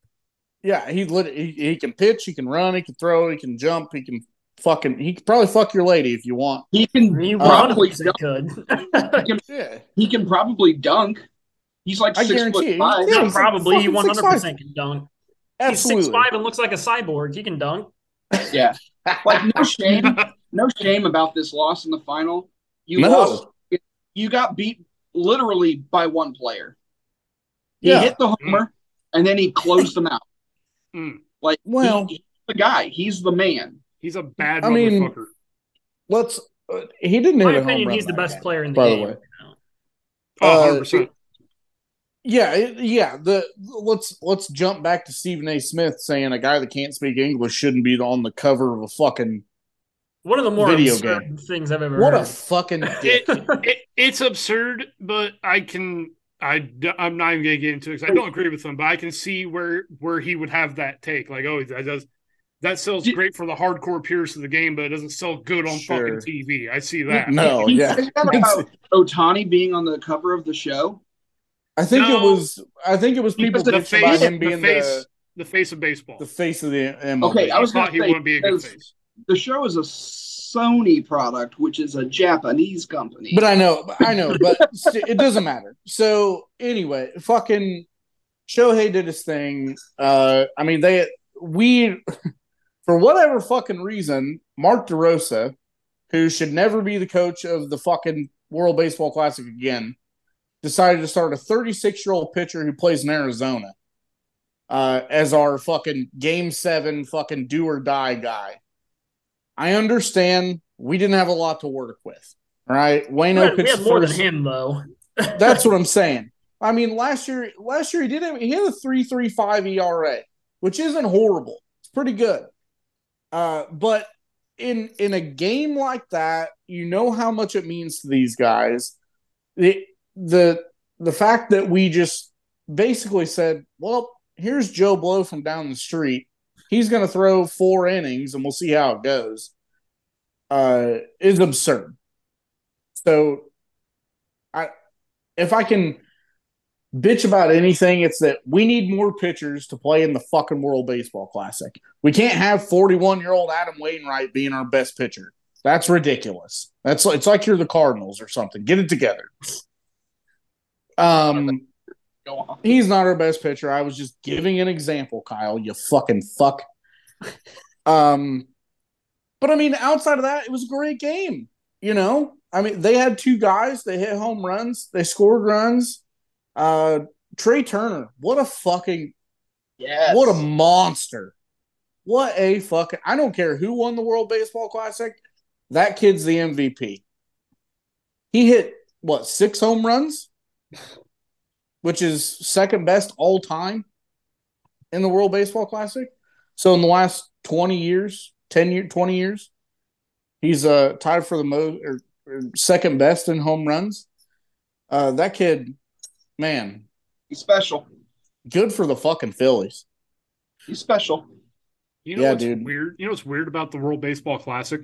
yeah, he, lit, he he can pitch, he can run, he can throw, he can jump, he can fucking he could probably fuck your lady if you want. He can You Uh, probably probably could. Yeah, he can probably dunk. He's like I six foot five. Yeah, Not he's probably. He fucking one 6'5". hundred percent can dunk. absolutely. He's six five and looks like a cyborg. He can dunk. Yeah, like no shame, no shame about this loss in the final. You No. lost. You got beat literally by one player. He Yeah. hit the homer, and then he closed them out. Mm. Like Well- he- he's the guy. He's the man. He's a bad I mean. Let's. Uh, he didn't In hit my a home opinion, run he's the best game. player in the by the game. way. right now. Oh, Uh, 100%. Yeah, yeah. The let's let's jump back to Stephen A. Smith saying a guy that can't speak English shouldn't be on the cover of a fucking One of the more Video absurd things I've ever what a fucking dick. it, it, it's absurd, but I can. I, I'm not even gonna get into it because I don't agree with him, but I can see where where he would have that take. Like, oh, that does that sells great for the hardcore purists of the game, but it doesn't sell good on Sure. fucking TV. I see that. no, yeah. about Otani being on the cover of the show. I think it was. I think it was people the about face, him the being face, the, the face of baseball. the face of the MLB. Okay, I I was thought gonna he say, wouldn't be a good face. The show is a Sony product, which is a Japanese company. But I know, I know, but it doesn't matter. So anyway, fucking Shohei did his thing. Uh, I mean, they we for whatever fucking reason, Mark DeRosa, who should never be the coach of the fucking World Baseball Classic again, decided to start a 36 year old pitcher who plays in Arizona uh, as our fucking Game Seven fucking do or die guy. I understand we didn't have a lot to work with. Right. Wayno we had more first- than him, though. That's what I'm saying. I mean, last year, last year he did he had a three three five ERA, which isn't horrible. It's pretty good. Uh, but in in a game like that, you know how much it means to these guys. The the the fact that we just basically said, well, here's Joe Blow from down the street. He's going to throw four innings, and we'll see how it goes. Uh, is absurd. So, I if I can bitch about anything, it's that we need more pitchers to play in the fucking World Baseball Classic. We can't have 41 year old Adam Wainwright being our best pitcher. That's ridiculous. That's it's like you're the Cardinals or something. Get it together. Um, Go on. he's not our best pitcher. I was just giving an example, Kyle. You fucking fuck. Um, but I mean, outside of that, it was a great game. You know, I mean, they had two guys. They hit home runs. They scored runs. Uh, Trea Turner, what a fucking Yes. what a monster. What a fucking I don't care who won the World Baseball Classic. That kid's the MVP. He hit what, six home runs? Which is second best all time in the World Baseball Classic. So in the last 20 years, 10 year 20 years, he's uh tied for the most or, or second best in home runs. Uh that kid, man, He's special. good for the fucking Phillies. He's special. You know Yeah, what's dude. weird? You know what's weird about the World Baseball Classic?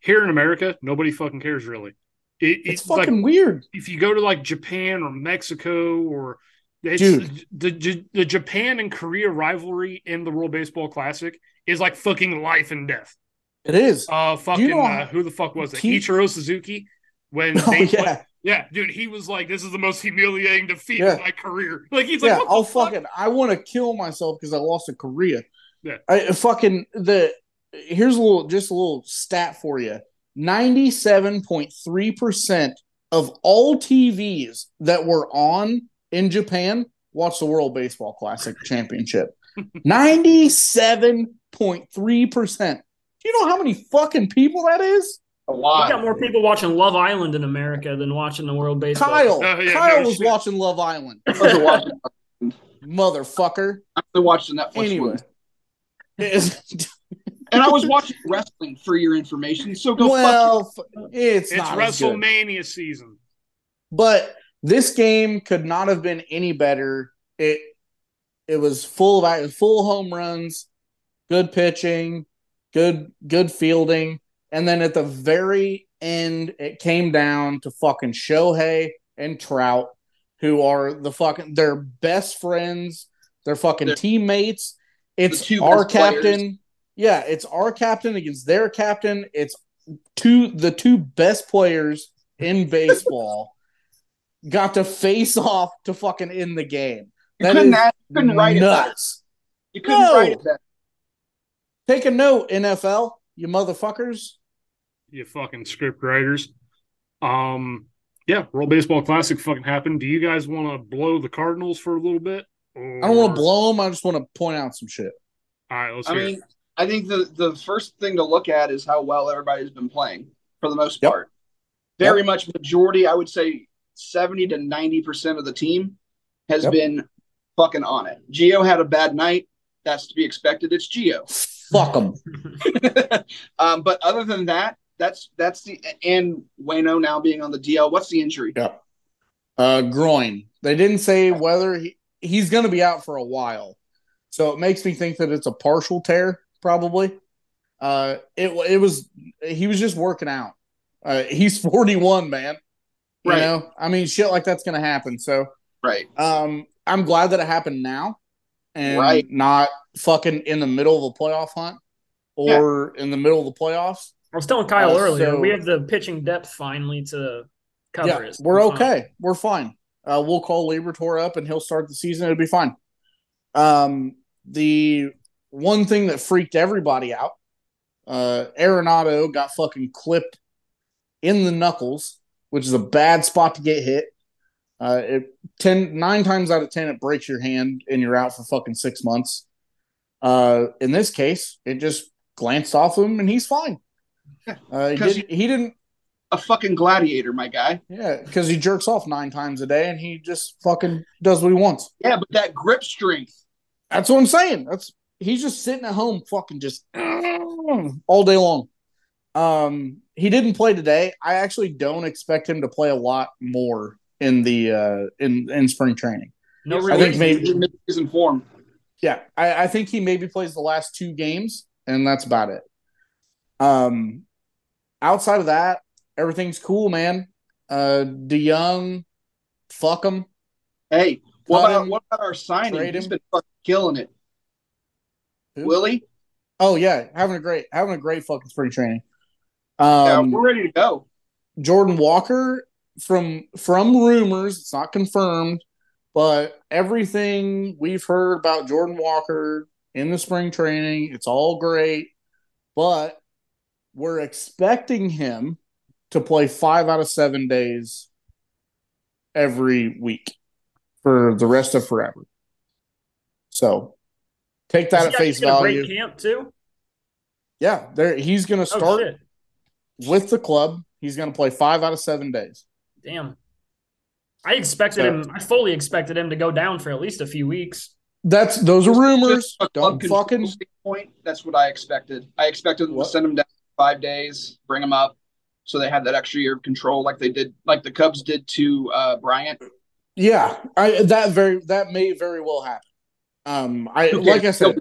Here in America, nobody fucking cares really. It, It's it's like fucking weird. if you go to like Japan or Mexico or Dude. the, the the Japan and Korea rivalry in the World Baseball Classic is like fucking life and death. It is. Uh, fucking know uh, who the fuck was it? He- Ichiro Suzuki. When Oh they yeah, yeah, dude, he was like, "This is the most humiliating defeat Yeah. of my career." Like he's yeah. like, I'll fuck? fucking. I want to kill myself because I lost to Korea. Yeah. I fucking the. Here's a little, just a little stat for you. Ninety-seven point three percent of all TVs that were on in Japan, watch the World Baseball Classic Championship. 97.3%. Do you know how many fucking people that is? A We lot. got more people watching Love Island in America than watching the World Baseball. Kyle. Oh, yeah, Kyle no was shit. watching Love Island. Motherfucker. I was watching, Motherfucker. I Netflix Anyway. one. It's- And I was watching wrestling for your information. So go fuck well, f- it's, It's not as good. WrestleMania season. But this game could not have been any better. It it was full of full home runs, good pitching, good good fielding, and then at the very end, it came down to fucking Shohei and Trout, who are the fucking their best friends, their fucking They're- teammates. It's two our captain. players. Captain. Yeah, it's our captain against their captain. It's two the two best players in baseball got to face off to fucking end the game. You That couldn't is add- you couldn't write it better. nuts. You couldn't No. write it better. Take a note, NFL, you motherfuckers. You fucking script writers. Um, yeah, World Baseball Classic fucking happened. Do you guys want to blow the Cardinals for a little bit? I don't want to blow them. I just want to point out some shit. All right, let's I hear. mean, it. I think the the first thing to look at is how well everybody's been playing for the most Yep. part. Very much majority, I would say seventy to ninety percent of the team has Yep. been fucking on it. Gio had a bad night. That's to be expected. It's Gio. Fuck him. um, but other than that, that's that's the and Wayno now being on the DL. What's the injury? Yep. Uh, groin. They didn't say whether he, he's going to be out for a while, so it makes me think that it's a partial tear, probably. Uh, it it was he was just working out. Uh, he's forty one, man. You Right. know, I mean, shit like that's going to happen. So, Right. um, I'm glad that it happened now, and Right. not fucking in the middle of a playoff hunt or in the middle of the playoffs. I was telling Kyle Uh, earlier, so- we have the pitching depth finally to cover yeah, it. we're Fine. okay. We're fine. Uh, we'll call Liberatore up and he'll start the season. It'll be fine. Um, the one thing that freaked everybody out, uh, Arenado got fucking clipped in the knuckles, which is a bad spot to get hit. Uh, it ten nine times out of ten it breaks your hand and you're out for fucking six months. Uh, in this case, it just glanced off him and he's fine. Uh, he, did, he didn't A fucking gladiator, my guy. yeah, because he jerks off nine times a day and he just fucking does what he wants. Yeah, but that grip strength. That's what I'm saying. That's he's just sitting at home, fucking just all day long. Um, he didn't play today. I actually don't expect him to play a lot more in the uh in in spring training. No I think reason. maybe- in mid-season form. Yeah, I, I think he maybe plays the last two games, and that's about it. Um, outside of that, everything's cool, man. Uh, DeJong, fuck him. Hey, what about what about our signing? He's been fucking killing it. Who? Willie, Oh yeah, having a great having a great fucking spring training. yeah, Um, we're ready to go. Jordan Walker from from rumors, it's not confirmed, but everything we've heard about Jordan Walker in the spring training, it's all great, but we're expecting him to play 5 out of 7 days every week for the rest of forever. So, take that Is at he face gonna value. camp too. Yeah, there he's going to Oh start shit! with the club. He's going to play 5 out of 7 days. Damn. I expected So- him. I fully expected him to go down for at least a few weeks. That's those are rumors. Just Don't fucking standpoint, That's what I expected. I expected them What? to send him down five days, bring him up, so they had that extra year of control, like they did, like the Cubs did to uh, Bryant. yeah. I that very that may very well happen. Um, I Who like I said,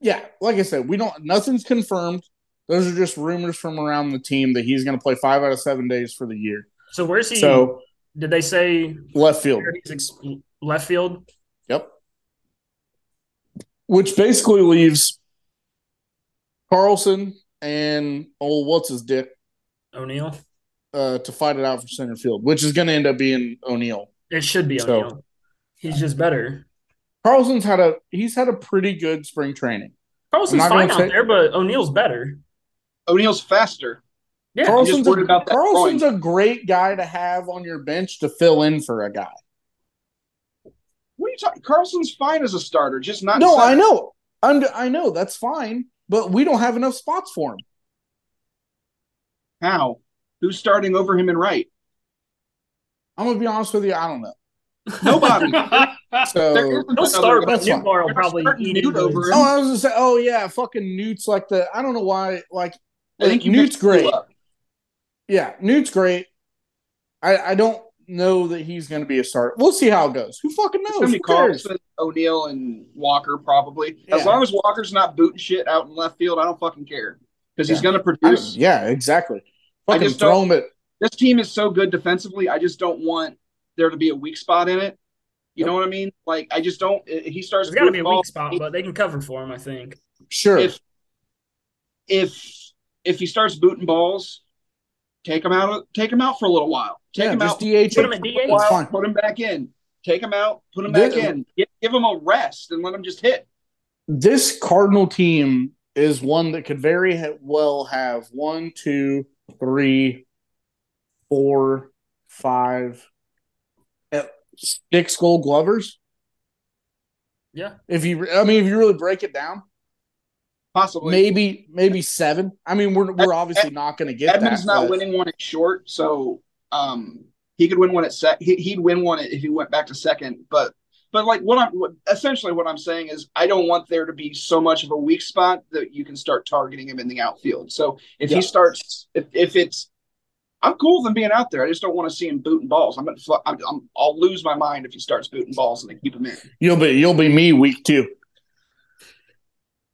yeah, like I said, we don't. Nothing's confirmed. Those are just rumors from around the team that he's going to play five out of seven days for the year. So where's he? So did they say left field. ex- left field? Yep. Which basically leaves Carlson and oh, what's his dick O'Neill. uh, to fight it out for center field, which is going to end up being O'Neill. It should be So- O'Neill. He's just better. Carlson's had a he's had a pretty good spring training. Carlson's fine out say- there, but O'Neill's better. O'Neill's faster. Yeah, Carlson's, a, about Carlson's a great guy to have on your bench to fill in for a guy. What are you talking? Carlson's fine as a starter, just not. No, center. I know. I'm, I know that's fine, but we don't have enough spots for him. How? Who's starting over him in right? I'm gonna be honest with you. I don't know. Nobody. So There isn't He'll another start, but That's fine. Will probably eat Newt over. Oh, I was gonna say, oh yeah, fucking Newt's like the. I don't know why. Like, I think you Newt's mixed the two great. Yeah, Newt's great. I I don't know that he's gonna be a starter. We'll see how it goes. Who fucking knows? gonna be Who cares? Carlson, O'Neill, and Walker probably. As long as Walker's not booting shit out in left field, I don't fucking care because he's gonna I- produce. yeah, exactly. I just throw him at. This team is so good defensively. I just don't want there to be a weak spot in it. You Yep. know what I mean? Like I just don't. He starts. There's got to be a ball- weak spot, but they can cover for him. I think. Sure. if if if he starts booting balls, take him out. Take him out for a little while. Take yeah, him just out. DH Put him him. at DH. for while, fine. Put him back in. Take him out. Put him back This- in. Give, give him a rest and let him just hit. This Cardinal team is one that could very well have one, two, three, four, five, eh, six Gold Glovers. Yeah. If you, I mean, if you really break it down, Possibly. maybe maybe seven. I mean, we're we're obviously not going to get Edmonds that. not but- winning one at short, so um, he could win one at sec. He, he'd win one if he went back to second. But but like what I'm what, essentially what I'm saying is I don't want there to be so much of a weak spot that you can start targeting him in the outfield. So if Yeah. he starts, if if it's, I'm cool with him being out there. I just don't want to see him booting balls. I'm gonna fu- I'm, I'm I'll lose my mind if he starts booting balls and they keep him in. You'll be you'll be me week two.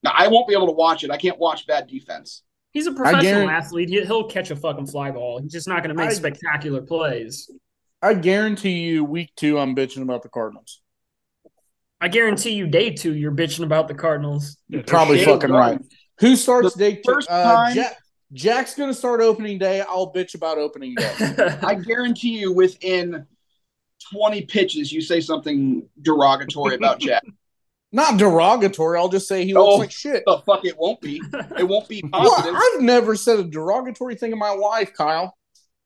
Now I won't be able to watch it. I can't watch bad defense. He's a professional athlete. He, he'll catch a fucking fly ball. He's just not going to make I- spectacular plays. I guarantee you, week two, I'm bitching about the Cardinals. I guarantee you, day two, you're bitching about the Cardinals. Yeah, Probably fucking right. Who starts day two? first Uh, time- Jack, Jack's going to start opening day. I'll bitch about opening day. I guarantee you, within 20 pitches, you say something derogatory about Jack. Not derogatory. I'll just say he looks Oh. like shit. the fuck it won't be. It won't be What? positive. I've never said a derogatory thing in my life, Kyle.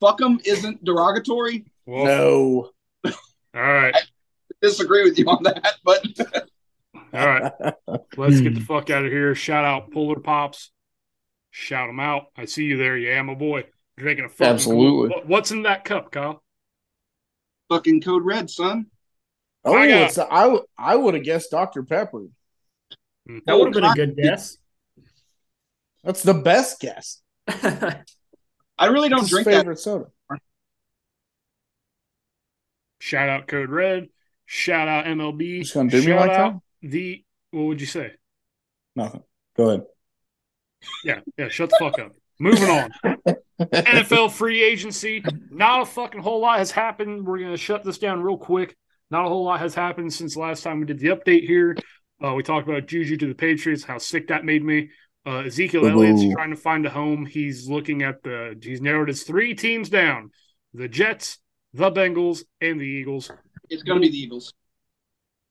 Fuck him isn't derogatory. Well, No. All right. Disagree with you on that, but All right. Let's get the fuck out of here. Shout out Polar Pops. Shout them out. I see you there. Yeah, my boy. Drinking a fucking Absolutely. What- What's in that cup, Kyle? fucking code red, son. Oh, I got- it's, I, w- I would have guessed Dr. Pepper. Mm. That would have been a good guess. That's the best guess. I really don't His drink that. soda. Shout out Code Red. Shout out MLB. Just gonna do me Shout like out that? the. What would you say? Nothing. Go ahead. Yeah, yeah. Shut the fuck up. Moving on. NFL free agency. Not a fucking whole lot has happened. We're gonna shut this down real quick. Not a whole lot has happened since last time we did the update here. Uh, we talked about Juju to the Patriots, how sick that made me. Uh, Ezekiel Ooh. Elliott's trying to find a home. He's looking at the. He's narrowed his three teams down: the Jets, the Bengals, and the Eagles. It's going to be the Eagles.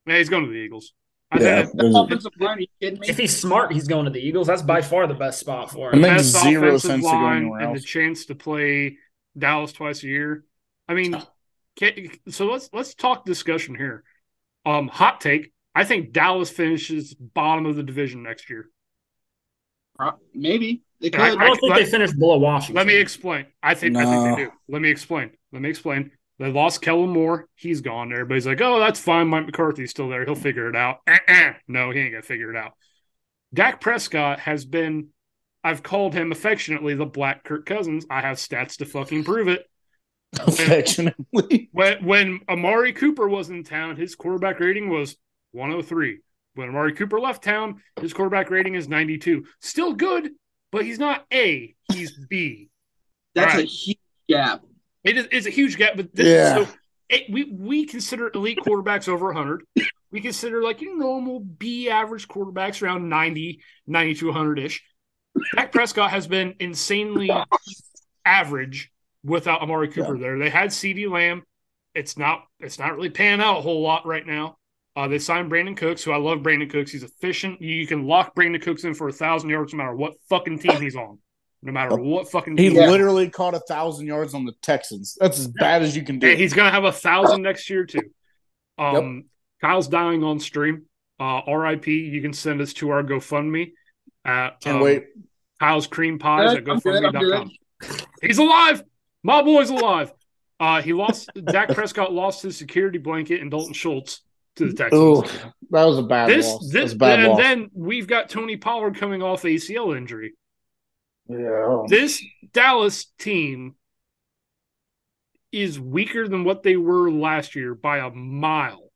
Yeah, he's going to the Eagles. I Yeah. think offensive line, are you kidding me? if he's smart, he's going to the Eagles. That's by far the best spot for It him. makes best zero offensive sense to go line anywhere and the chance to play Dallas twice a year. I mean, can, so let's let's talk discussion here. Um, hot take: I think Dallas finishes bottom of the division next year. Pro- Maybe they could. I- I don't think let- they finished below Washington. Let me explain. I think I think they do. Let me explain. Let me explain. They lost Kellen Moore. He's gone. Everybody's like, "Oh, that's fine. Mike McCarthy's still there. He'll figure it out." Uh-uh. No, he ain't gonna figure it out. Dak Prescott has been. I've called him affectionately the Black Kirk Cousins. I have stats to fucking prove it. Affectionately. When when Amari Cooper was in town, his quarterback rating was 103. When Amari Cooper left town, his quarterback rating is 92. Still good, but he's not A. He's B. That's All a huge gap. It is it's a huge gap, but this Yeah. so it, we we consider elite quarterbacks over 100. We consider like your normal B average quarterbacks around 90, 90 to 100 ish. Dak Prescott has been insanely average without Amari Cooper there. They had CeeDee Lamb. It's not it's not really panning out a whole lot right now. Uh, they signed Brandin Cooks, who I love Brandin Cooks. He's efficient. You can lock Brandin Cooks in for a thousand yards no matter what fucking team he's on. No matter what fucking He team. he's on. literally caught a thousand yards on the Texans. That's as bad as you can do. And he's gonna have a thousand next year too. Um, Kyle's dying on stream. Uh, RIP. You can send us to our GoFundMe at Can't um, wait. Kyle's Cream Pies at I'm good, GoFundMe.com. He's alive. My boy's alive. Uh, he lost. Dak Prescott lost his security blanket and Dalton Schultz to the Texans. Oh, that was a bad this, loss. That this, a bad and loss. then we've got Tony Pollard coming off ACL injury. Yeah. This Dallas team is weaker than what they were last year by a mile.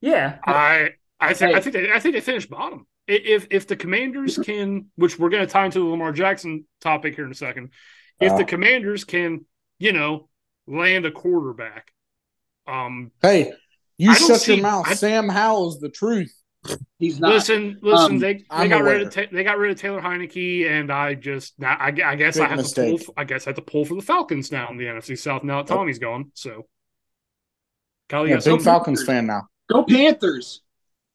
Yeah. I I think I think they, I think they finished bottom. If if the Commanders can, which we're going to tie into the Lamar Jackson topic here in a second, if Uh. the Commanders can, you know, land a quarterback, um, Hey, you I don't shut see- your mouth. I- Sam Howell's the truth. He's not. listen, listen, Um, they they I'm got rid of. Ta- they got rid of Taylor Heinicke, and I just I, I guess I have mistake. to pull. I guess I have to pull for the Falcons now in the NFC South. Now that Tommy's gone, so. Kyle, you Yeah, big something? Falcons fan now. Go Panthers.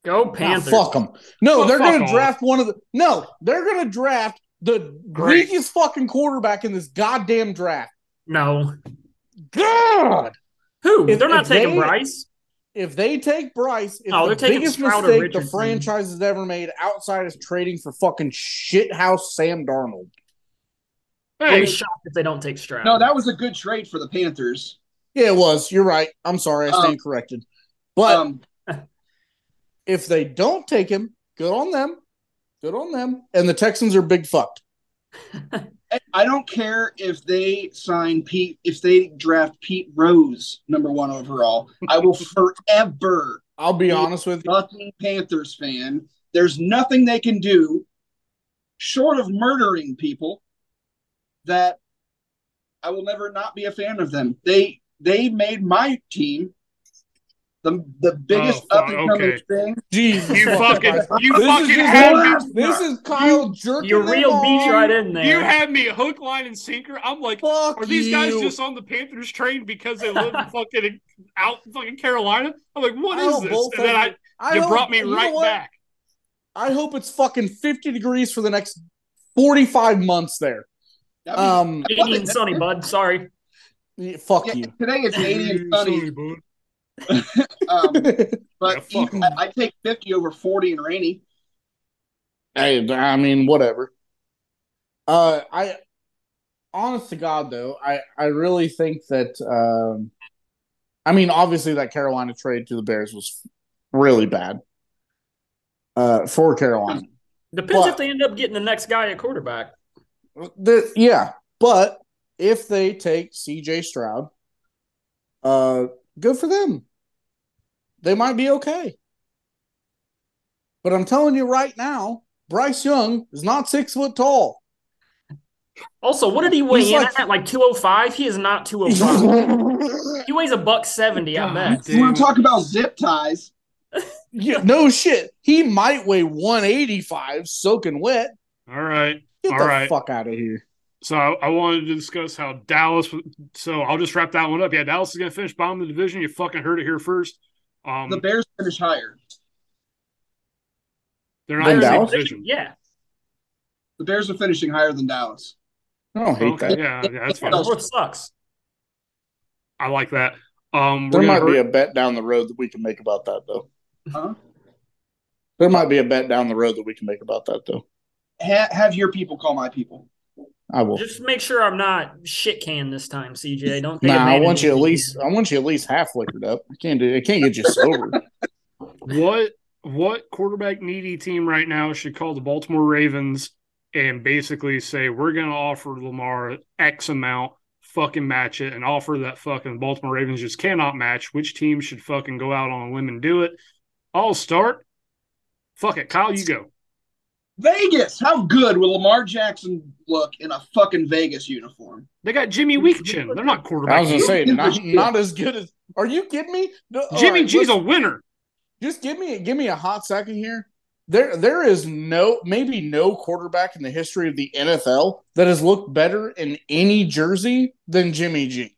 Go Nah, Panthers. fuck them. No, Well, they're going to draft one of the. No, they're going to draft the Great. weakest fucking quarterback in this goddamn draft. No. God, Who? If- They're not taking they- Bryce. If they take Bryce, it's Oh, the biggest Stroud or mistake the franchise has ever made outside of trading for fucking shithouse Sam Darnold. I'll Hey, be shocked if they don't take Stroud. No, that was a good trade for the Panthers. Yeah, it was. You're right. I'm sorry. I stand Um, corrected. But Um, if they don't take him, good on them. Good on them. And the Texans are big fucked. I- don't care if they sign Pete, if they draft Pete Rose number one overall. I will forever I'll be Yeah. honest with you. fucking Panthers fan. There's nothing they can do short of murdering people that I will never not be a fan of them. They they made my team the the biggest Oh, up and coming okay. thing. Jesus you fucking you This is fucking had me. This is Kyle jerking. You them real beat right in there. You had me hook, line, and sinker. I'm like, Fuck are these guys just on the Panthers train because they live in fucking out in fucking Carolina? I'm like, what is I this? And then I you- I you hope- brought me you right back. I hope it's fucking 50 degrees for the next 45 months there. Be- Um, 80 and sunny, bud. Sorry. yeah, fuck yeah, you. today it's 80 and sunny. Bud. Um, Yeah, but fuck even- I, I take 50 over 40 and rainy. Hey, I mean, whatever. Uh, I, honest to God, though, I, I really think that, um, I mean, obviously that Carolina trade to the Bears was really bad, uh, for Carolina. Depends But- if they end up getting the next guy at quarterback. The, yeah, but if they take C.J. Stroud, uh, good for them. They might be okay. But I'm telling you right now, Bryce Young is not six foot tall. Also, what did he weigh He's in like- at? Like 205? He is not 205. he weighs a buck 70 at God best. You want to talk about zip ties? Yeah, no shit. He might weigh 185 soaking wet. All right. Get All the right. fuck out of here. So I wanted to discuss how Dallas. So I'll just wrap that one up. Yeah, Dallas is going to finish bottom of the division. You fucking heard it here first. Um, The Bears finish higher. they're not in the Dallas? division. Yeah. The Bears are finishing higher than Dallas. I don't hate Okay, that. yeah, yeah, that's fine. The North sucks. I like that. Um, There we're gonna might be a bet down the road that we can make about that, though. Huh? There might be a bet down the road that we can make about that, though. Ha- have your people call my people. I will. Just make sure I'm not shit canned this time, CJ. Don't take Nah, I want you at me. least. I want you at least half liquored up. I can't do. I can't get you sober. what what quarterback needy team right now should call the Baltimore Ravens and basically say we're going to offer Lamar X amount, fucking match it, and offer that fucking Baltimore Ravens just cannot match. Which team should fucking go out on a limb and do it? I'll start. Fuck it, Kyle, you go. Vegas. How good will Lamar Jackson look in a fucking Vegas uniform? They got Jimmy Weakchin. They're not quarterback. I was gonna say not, not as good as. Are you kidding me? No, Jimmy right, G's a winner. just give me give me a hot second here. There there is no maybe no quarterback in the history of the NFL that has looked better in any jersey than Jimmy G.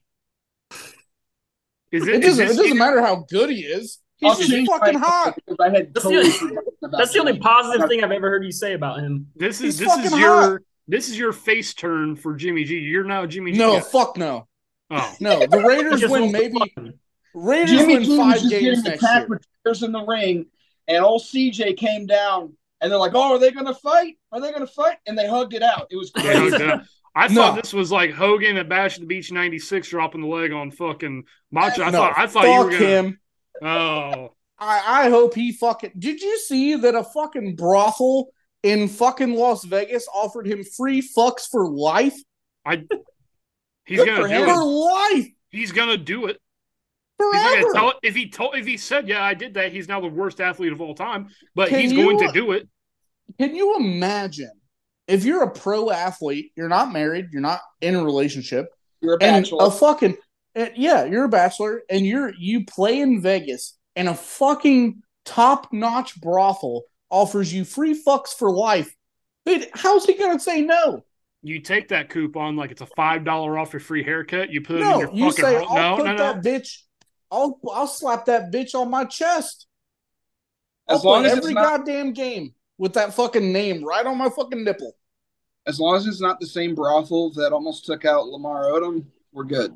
Is It is doesn't it doesn't matter how good he is. He's I'll just fucking hot. I had totally only- forgotten about That's the only positive thing I've ever heard you say about him. This He's is this is your hot. this is your face turn for Jimmy G. You're now Jimmy G. No, guy. fuck no. Oh, No, the Raiders just win maybe. Raiders Jimmy win G was five just games getting next year. with chairs in the ring, and old CJ came down, and they're like, "Oh, are they going to fight? Are they going to fight?" And they hugged it out. It was Yeah, crazy. no doubt. I No. thought this was like Hogan at Bash at the Beach '96 dropping the leg on fucking Macho. I No, thought I thought you were gonna. him. Oh, I, I hope he fucking. Did you see that a fucking brothel in fucking Las Vegas offered him free fucks for life? I. He's Good gonna for do him. For it. life, He's gonna do it. Forever. gonna tell it. If he told, if he said, "Yeah, I did that," he's now the worst athlete of all time. But Can he's you- going to do it. Can you imagine if you're a pro athlete, you're not married, you're not in a relationship, You're a and bachelor. a fucking yeah, you're a bachelor, and you're you play in Vegas, and a fucking top notch brothel offers you free fucks for life. Dude, how's he gonna say no? You take that coupon like it's a five dollar off your free haircut. You put it in No, your you fucking. say ro- I'll no, put no, that no. bitch. I'll I'll slap that bitch on my chest. as I'll long play as it's every not, goddamn game with that fucking name right on my fucking nipple. as long as it's not the same brothel that almost took out Lamar Odom, we're good.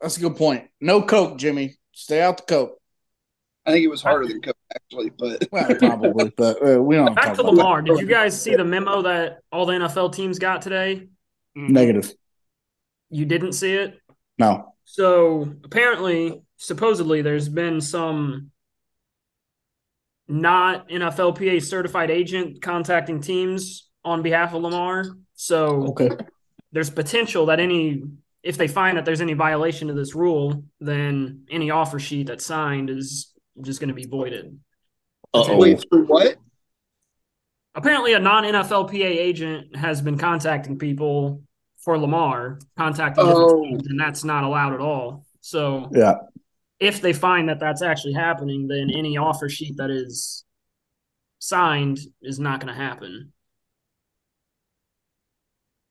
That's a good point. No coke, Jimmy. Stay out the coke. I think it was harder than Coke actually, but Well, probably, but uh, we don't have Back talk to about that. Lamar. Did you guys see the memo that all the NFL teams got today? Negative. You didn't see it? No. So apparently, supposedly, there's been some not NFLPA certified agent contacting teams on behalf of Lamar. So Okay. there's potential that any, if they find that there's any violation of this rule, then any offer sheet that's signed is just going to be voided. Uh-oh. wait through what? Apparently, a non NFLPA agent has been contacting people for Lamar, contacting Oh. teams, and that's not allowed at all. So Yeah. if they find that that's actually happening, then any offer sheet that is signed is not going to happen.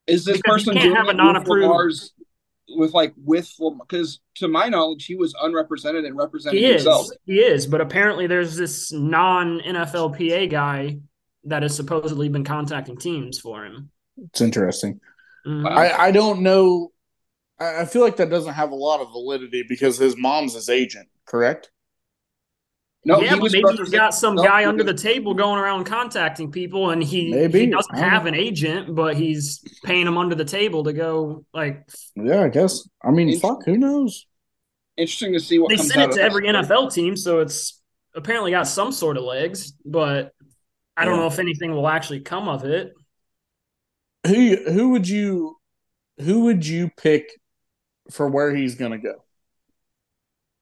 Is this Because you person can't doing have a non-approved- Lamar's with like with because to my knowledge he was unrepresented and represented He is, himself. he is, but apparently there's this non NFLPA guy that has supposedly been contacting teams for him. It's interesting. Mhm. I, I don't know. I, I feel like that doesn't have a lot of validity because his mom's his agent, correct? No, yeah, he but was maybe he's got some himself guy under the table going around contacting people, and he Maybe. he doesn't have an agent, but he's paying them under the table to go. Like Yeah, I guess. I mean, fuck, who knows? Interesting to see what they comes sent out it to that. every NFL team, so it's apparently got some sort of legs. But I don't Yeah. know if anything will actually come of it. Who who would you who would you pick for where he's gonna go?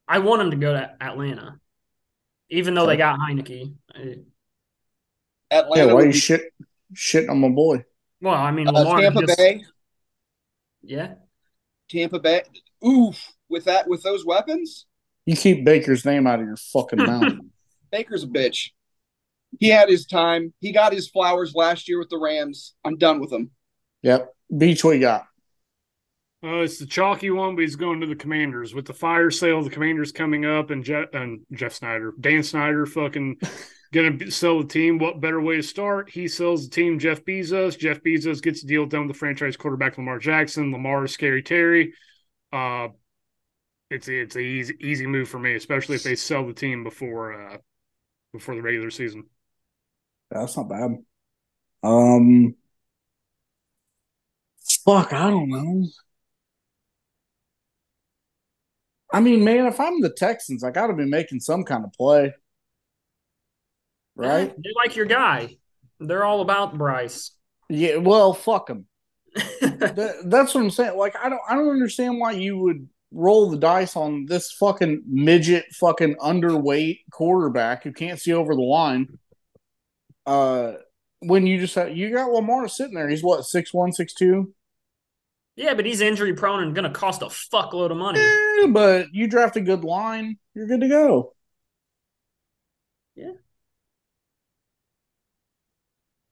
I want him to go to Atlanta, even though they got Heinicke. I- Atlanta. yeah, why would you be- shit shitting on my boy? Well, I mean, uh, Lamar Tampa just- Bay. Yeah, Tampa Bay. Oof. With that, with those weapons, You keep Baker's name out of your fucking mouth. Baker's a bitch. He had his time. He got his flowers last year with the Rams. I'm done with him. Yep. Beach, what you got? Uh, it's the chalky one, but he's going to the Commanders with the fire sale. The Commanders coming up, and Jeff and Jeff Snyder, Dan Snyder, fucking gonna sell the team. What better way to start? He sells the team. Jeff Bezos. Jeff Bezos gets the deal done with the franchise quarterback Lamar Jackson. Lamar is scary Terry. Uh, it's it's an easy easy move for me, especially if they sell the team before uh before the regular season. That's not bad. Um, fuck, I don't know. I mean, man, if I'm the Texans, I got to be making some kind of play, right? They're like your guy. They're all about Bryce. Yeah. Well, fuck them. That, that's what I'm saying. Like, I don't, I don't understand why you would roll the dice on this fucking midget, fucking underweight quarterback who can't see over the line. Uh, when you just have, you got Lamar sitting there. He's what six one, six two. Yeah, but he's injury prone and going to cost a fuckload of money. Eh, but you draft a good line, you're good to go. Yeah.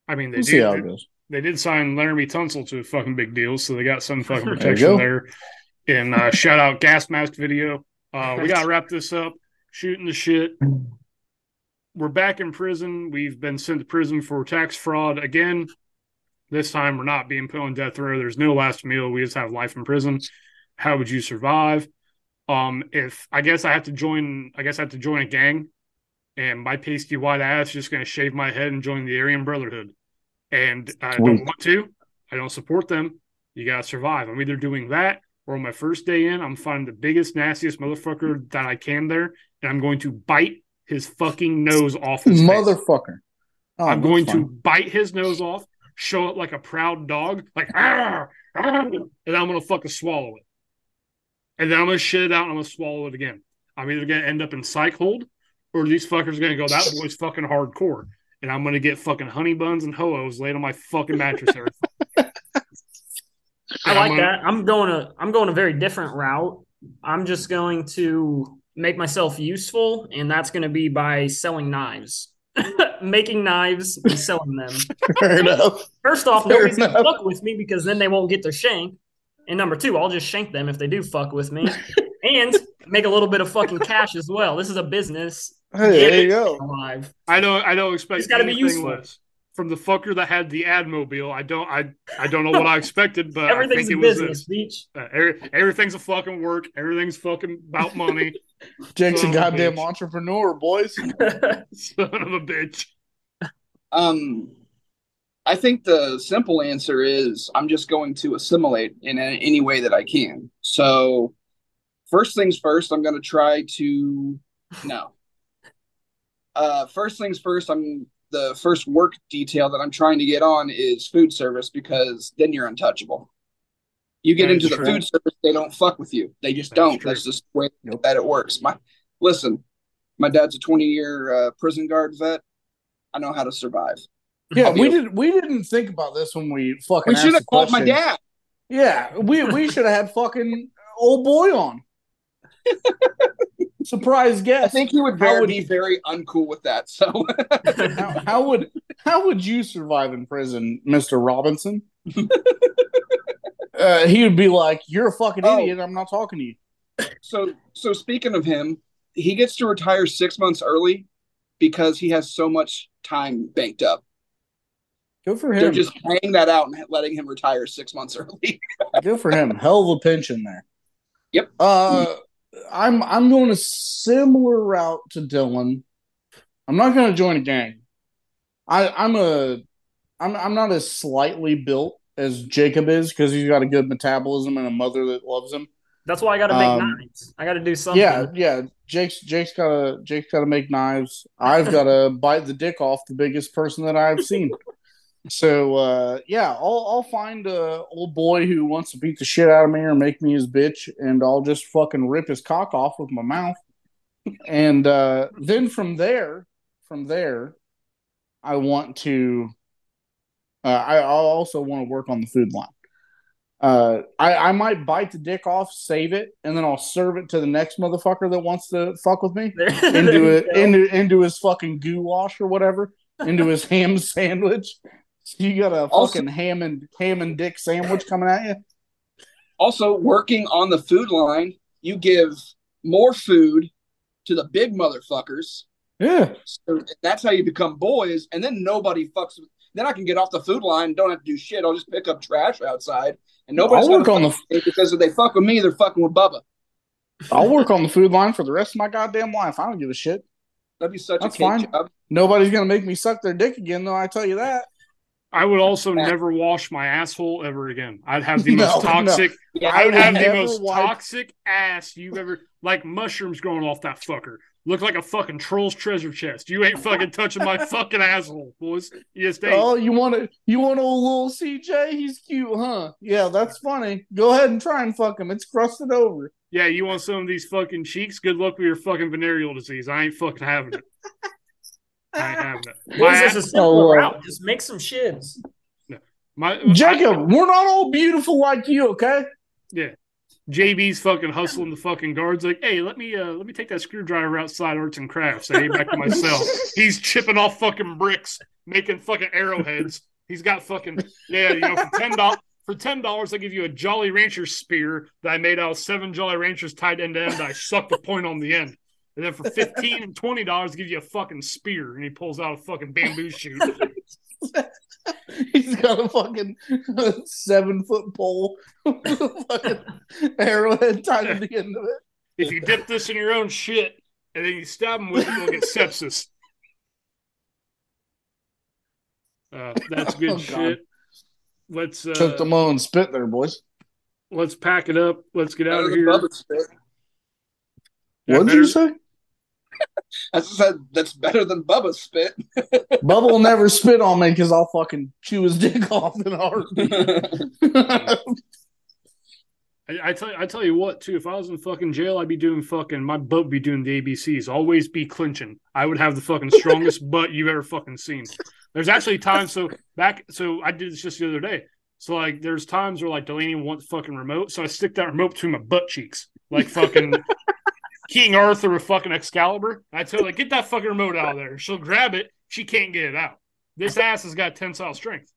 I mean, they We'll see how it did goes. they did sign Laremy Tunsil to a fucking big deal, so they got some fucking protection there. And uh, shout out gas mask video. Uh, we gotta wrap this up. Shooting the shit. We're back in prison. We've been sent to prison for tax fraud again. This time we're not being put on death row. There's no last meal. We just have life in prison. How would you survive? Um, if I guess I have to join, I guess I have to join a gang, and my pasty white ass is just gonna shave my head and join the Aryan Brotherhood. And I Sweet. don't want to. I don't support them. You gotta survive. I'm either doing that or on my first day in, I'm finding the biggest, nastiest motherfucker that I can there, and I'm going to bite his fucking nose off. Motherfucker. Oh, I'm going to bite his nose off, show it like a proud dog, like "Arr! Arr!" and I'm gonna fucking swallow it. And then I'm gonna shit it out and I'm gonna swallow it again. I'm either gonna end up in psych hold or these fuckers are gonna go, that boy's fucking hardcore. And I'm gonna get fucking honey buns and ho-ohs laid on my fucking mattress every I And I'm like gonna- that. I'm going to I'm going a very different route. I'm just going to make myself useful, and that's going to be by selling knives, making knives and selling them. Fair enough. First off, Fair nobody's gonna fuck with me because then they won't get their shank. And number two, I'll just shank them if they do fuck with me, and make a little bit of fucking cash as well. This is a business. Hey, there you go. Alive. I don't I don't expect It's gotta be anything useful. less. From the fucker that had the Admobile, I don't I I don't know what I expected, but I Everything's think a it was business, this. beach. Uh, every- everything's a fucking work. Everything's fucking about money. Jake's a Son a goddamn bitch. entrepreneur, boys. Son of a bitch. Um, I think the simple answer is I'm just going to assimilate in any way that I can. So, first things first, I'm going to try to no. Uh, first things first, I'm the first work detail that I'm trying to get on is food service because then you're untouchable. You get That into the true. food service, they don't fuck with you. They just That don't. That's just the way Nope. that it works. My listen, my dad's a 20 year uh, prison guard vet. I know how to survive. Yeah, we did. We didn't think about this when we fucking. We should have called my dad. Yeah, we we should have had fucking old boy on. Surprise guest. I think he would, very, would- be very uncool with that. So how, how would how would you survive in prison, Mister Robinson? uh, he would be like, "You're a fucking Oh. idiot. I'm not talking to you." so so speaking of him, he gets to retire six months early because he has so much time banked up. Good for him. They're just paying that out and letting him retire six months early. Good for him. Hell of a pension there. Yep. Uh, I'm I'm going a similar route to Dylan. I'm not going to join a gang. I I'm a I'm I'm not as slightly built as Jacob is because he's got a good metabolism and a mother that loves him. That's why I got to make Um, knives. I got to do something. Yeah, yeah. Jake's Jake's got to Jake's got to make knives. I've got to bite the dick off the biggest person that I've seen. So uh, yeah, I'll I'll find a old boy who wants to beat the shit out of me or make me his bitch, and I'll just fucking rip his cock off with my mouth. And uh, then from there, from there, I want to. Uh, I also want to work on the food line. Uh, I, I might bite the dick off, save it, and then I'll serve it to the next motherfucker that wants to fuck with me into it into into his fucking goulash or whatever, into his ham sandwich. So you got a Also- fucking ham and ham and dick sandwich coming at you. Also, working on the food line, you give more food to the big motherfuckers. Yeah, So that's how you become boys, and then nobody fucks with. Then I can get off the food line, don't have to do shit. I'll just pick up trash outside, and nobody's I'll work gonna on the fuck me because if they fuck with me, they're fucking with Bubba. I'll work on the food line for the rest of my goddamn life. I don't give a shit. That'd be such That's a fine. job. Nobody's gonna make me suck their dick again, though. I tell you that. I would also Yeah. never wash my asshole ever again. I'd have the No, most toxic. Yeah, I would have the most wipe- toxic ass you've ever like mushrooms growing off that fucker. Look like a fucking troll's treasure chest. You ain't fucking touching my fucking asshole, boys. Yes, just ain't. Oh, you want to you want old little CJ? He's cute, huh? Yeah, that's funny. Go ahead and try and fuck him. It's crusted over. Yeah, you want some of these fucking cheeks? Good luck with your fucking venereal disease. I ain't fucking having it. I ain't having it. Boys, My, it's a ass- simple Oh, uh, route. Just make some shits. my Jacob, we're not all beautiful like you, okay? Yeah. JB's fucking hustling the fucking guards like, hey, let me uh let me take that screwdriver outside arts and crafts. I ain't back to myself. He's chipping off fucking bricks, making fucking arrowheads. He's got fucking yeah, you know, for ten dollars for ten dollars I give you a Jolly Rancher spear that I made out of seven Jolly Ranchers tied end to end. I suck the point on the end. And then for fifteen and twenty dollars, give you a fucking spear, and he pulls out a fucking bamboo shoot. He's got a fucking seven foot pole with a fucking arrowhead tied to the end of it. if you dip this in your own shit and then you stab him with it, you'll get sepsis. Uh, that's good Oh, shit. Let's uh, Took the mo and spit there, boys. let's pack it up. Let's get out of here. Bubba's spit. Yeah, what did better- you say? I said that's better than Bubba's spit. Bubba will never spit on me because I'll fucking chew his dick off in a heartbeat. I, I tell you, I tell you what, too. If I was in fucking jail, I'd be doing fucking my butt would be doing the ABCs. Always be clinching. I would have the fucking strongest butt you've ever fucking seen. There's actually times so back so I did this just the other day. So like there's times where like Delaney wants fucking remote, so I stick that remote between my butt cheeks. Like fucking King Arthur with fucking Excalibur. I tell her like get that fucking remote out of there. She'll grab it, she can't get it out. This ass has got tensile strength.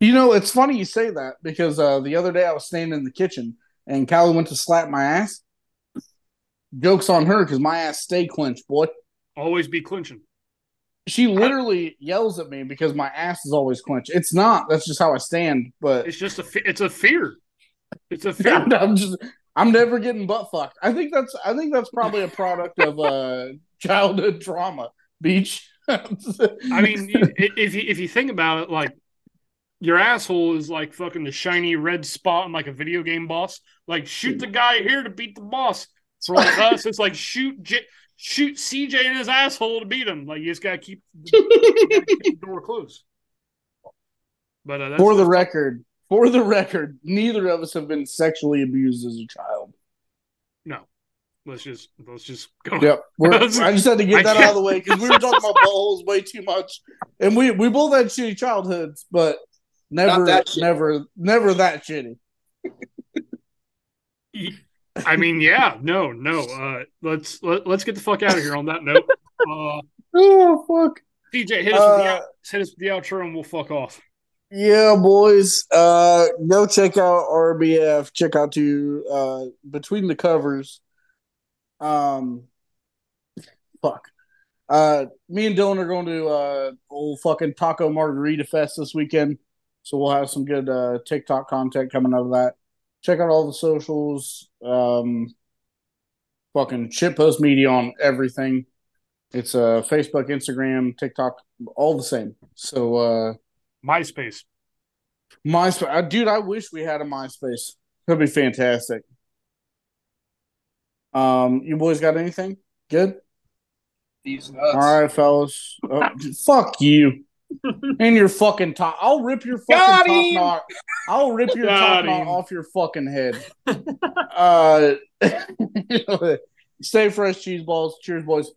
You know, it's funny you say that because uh, the other day I was standing in the kitchen and Callie went to slap my ass. Joke's on her because my ass stay clenched, boy. Always be clinching. She literally yells at me because my ass is always clenched. It's not. That's just how I stand. But It's just a fe- it's a fear. It's a fear. I'm just. I'm never getting butt fucked. I think that's. I think that's probably a product of uh, childhood trauma. Beach. I mean, if you if you think about it, like your asshole is like fucking the shiny red spot in like a video game boss. Like shoot the guy here to beat the boss. For like us, it's like shoot J- shoot CJ in his asshole to beat him. Like you just gotta keep, you gotta keep the door closed. But uh, that's, for the record, for the record, neither of us have been sexually abused as a child. no, let's just let's just go. Yep. We're, I just had to get that out of the way because we were talking about buttholes way too much, and we we both had shitty childhoods, but never, Not that shitty. never, never that shitty. I mean, yeah, no, no. Uh, let's let, let's get the fuck out of here on that note. Uh, Oh fuck. DJ, hit us with the Uh, hit us with the outro, and we'll fuck off. Yeah, boys. Uh, go check out RBF. Check out to uh between the covers. Um, fuck. Uh, me and Dylan are going to uh old fucking Taco Margarita Fest this weekend, so we'll have some good uh TikTok content coming out of that. Check out all the socials. Um, fucking shitpost media on everything. It's uh Facebook, Instagram, TikTok, all the same. So uh. MySpace. MySpace, uh, dude. I wish we had a MySpace. That'd be fantastic. Um, you boys got anything? Good. These nuts. All right, fellas. Oh, fuck you and your fucking top. I'll rip your fucking Got top him! knot. I'll rip your Got top knot off your fucking head. uh, stay fresh, cheese balls. Cheers, boys.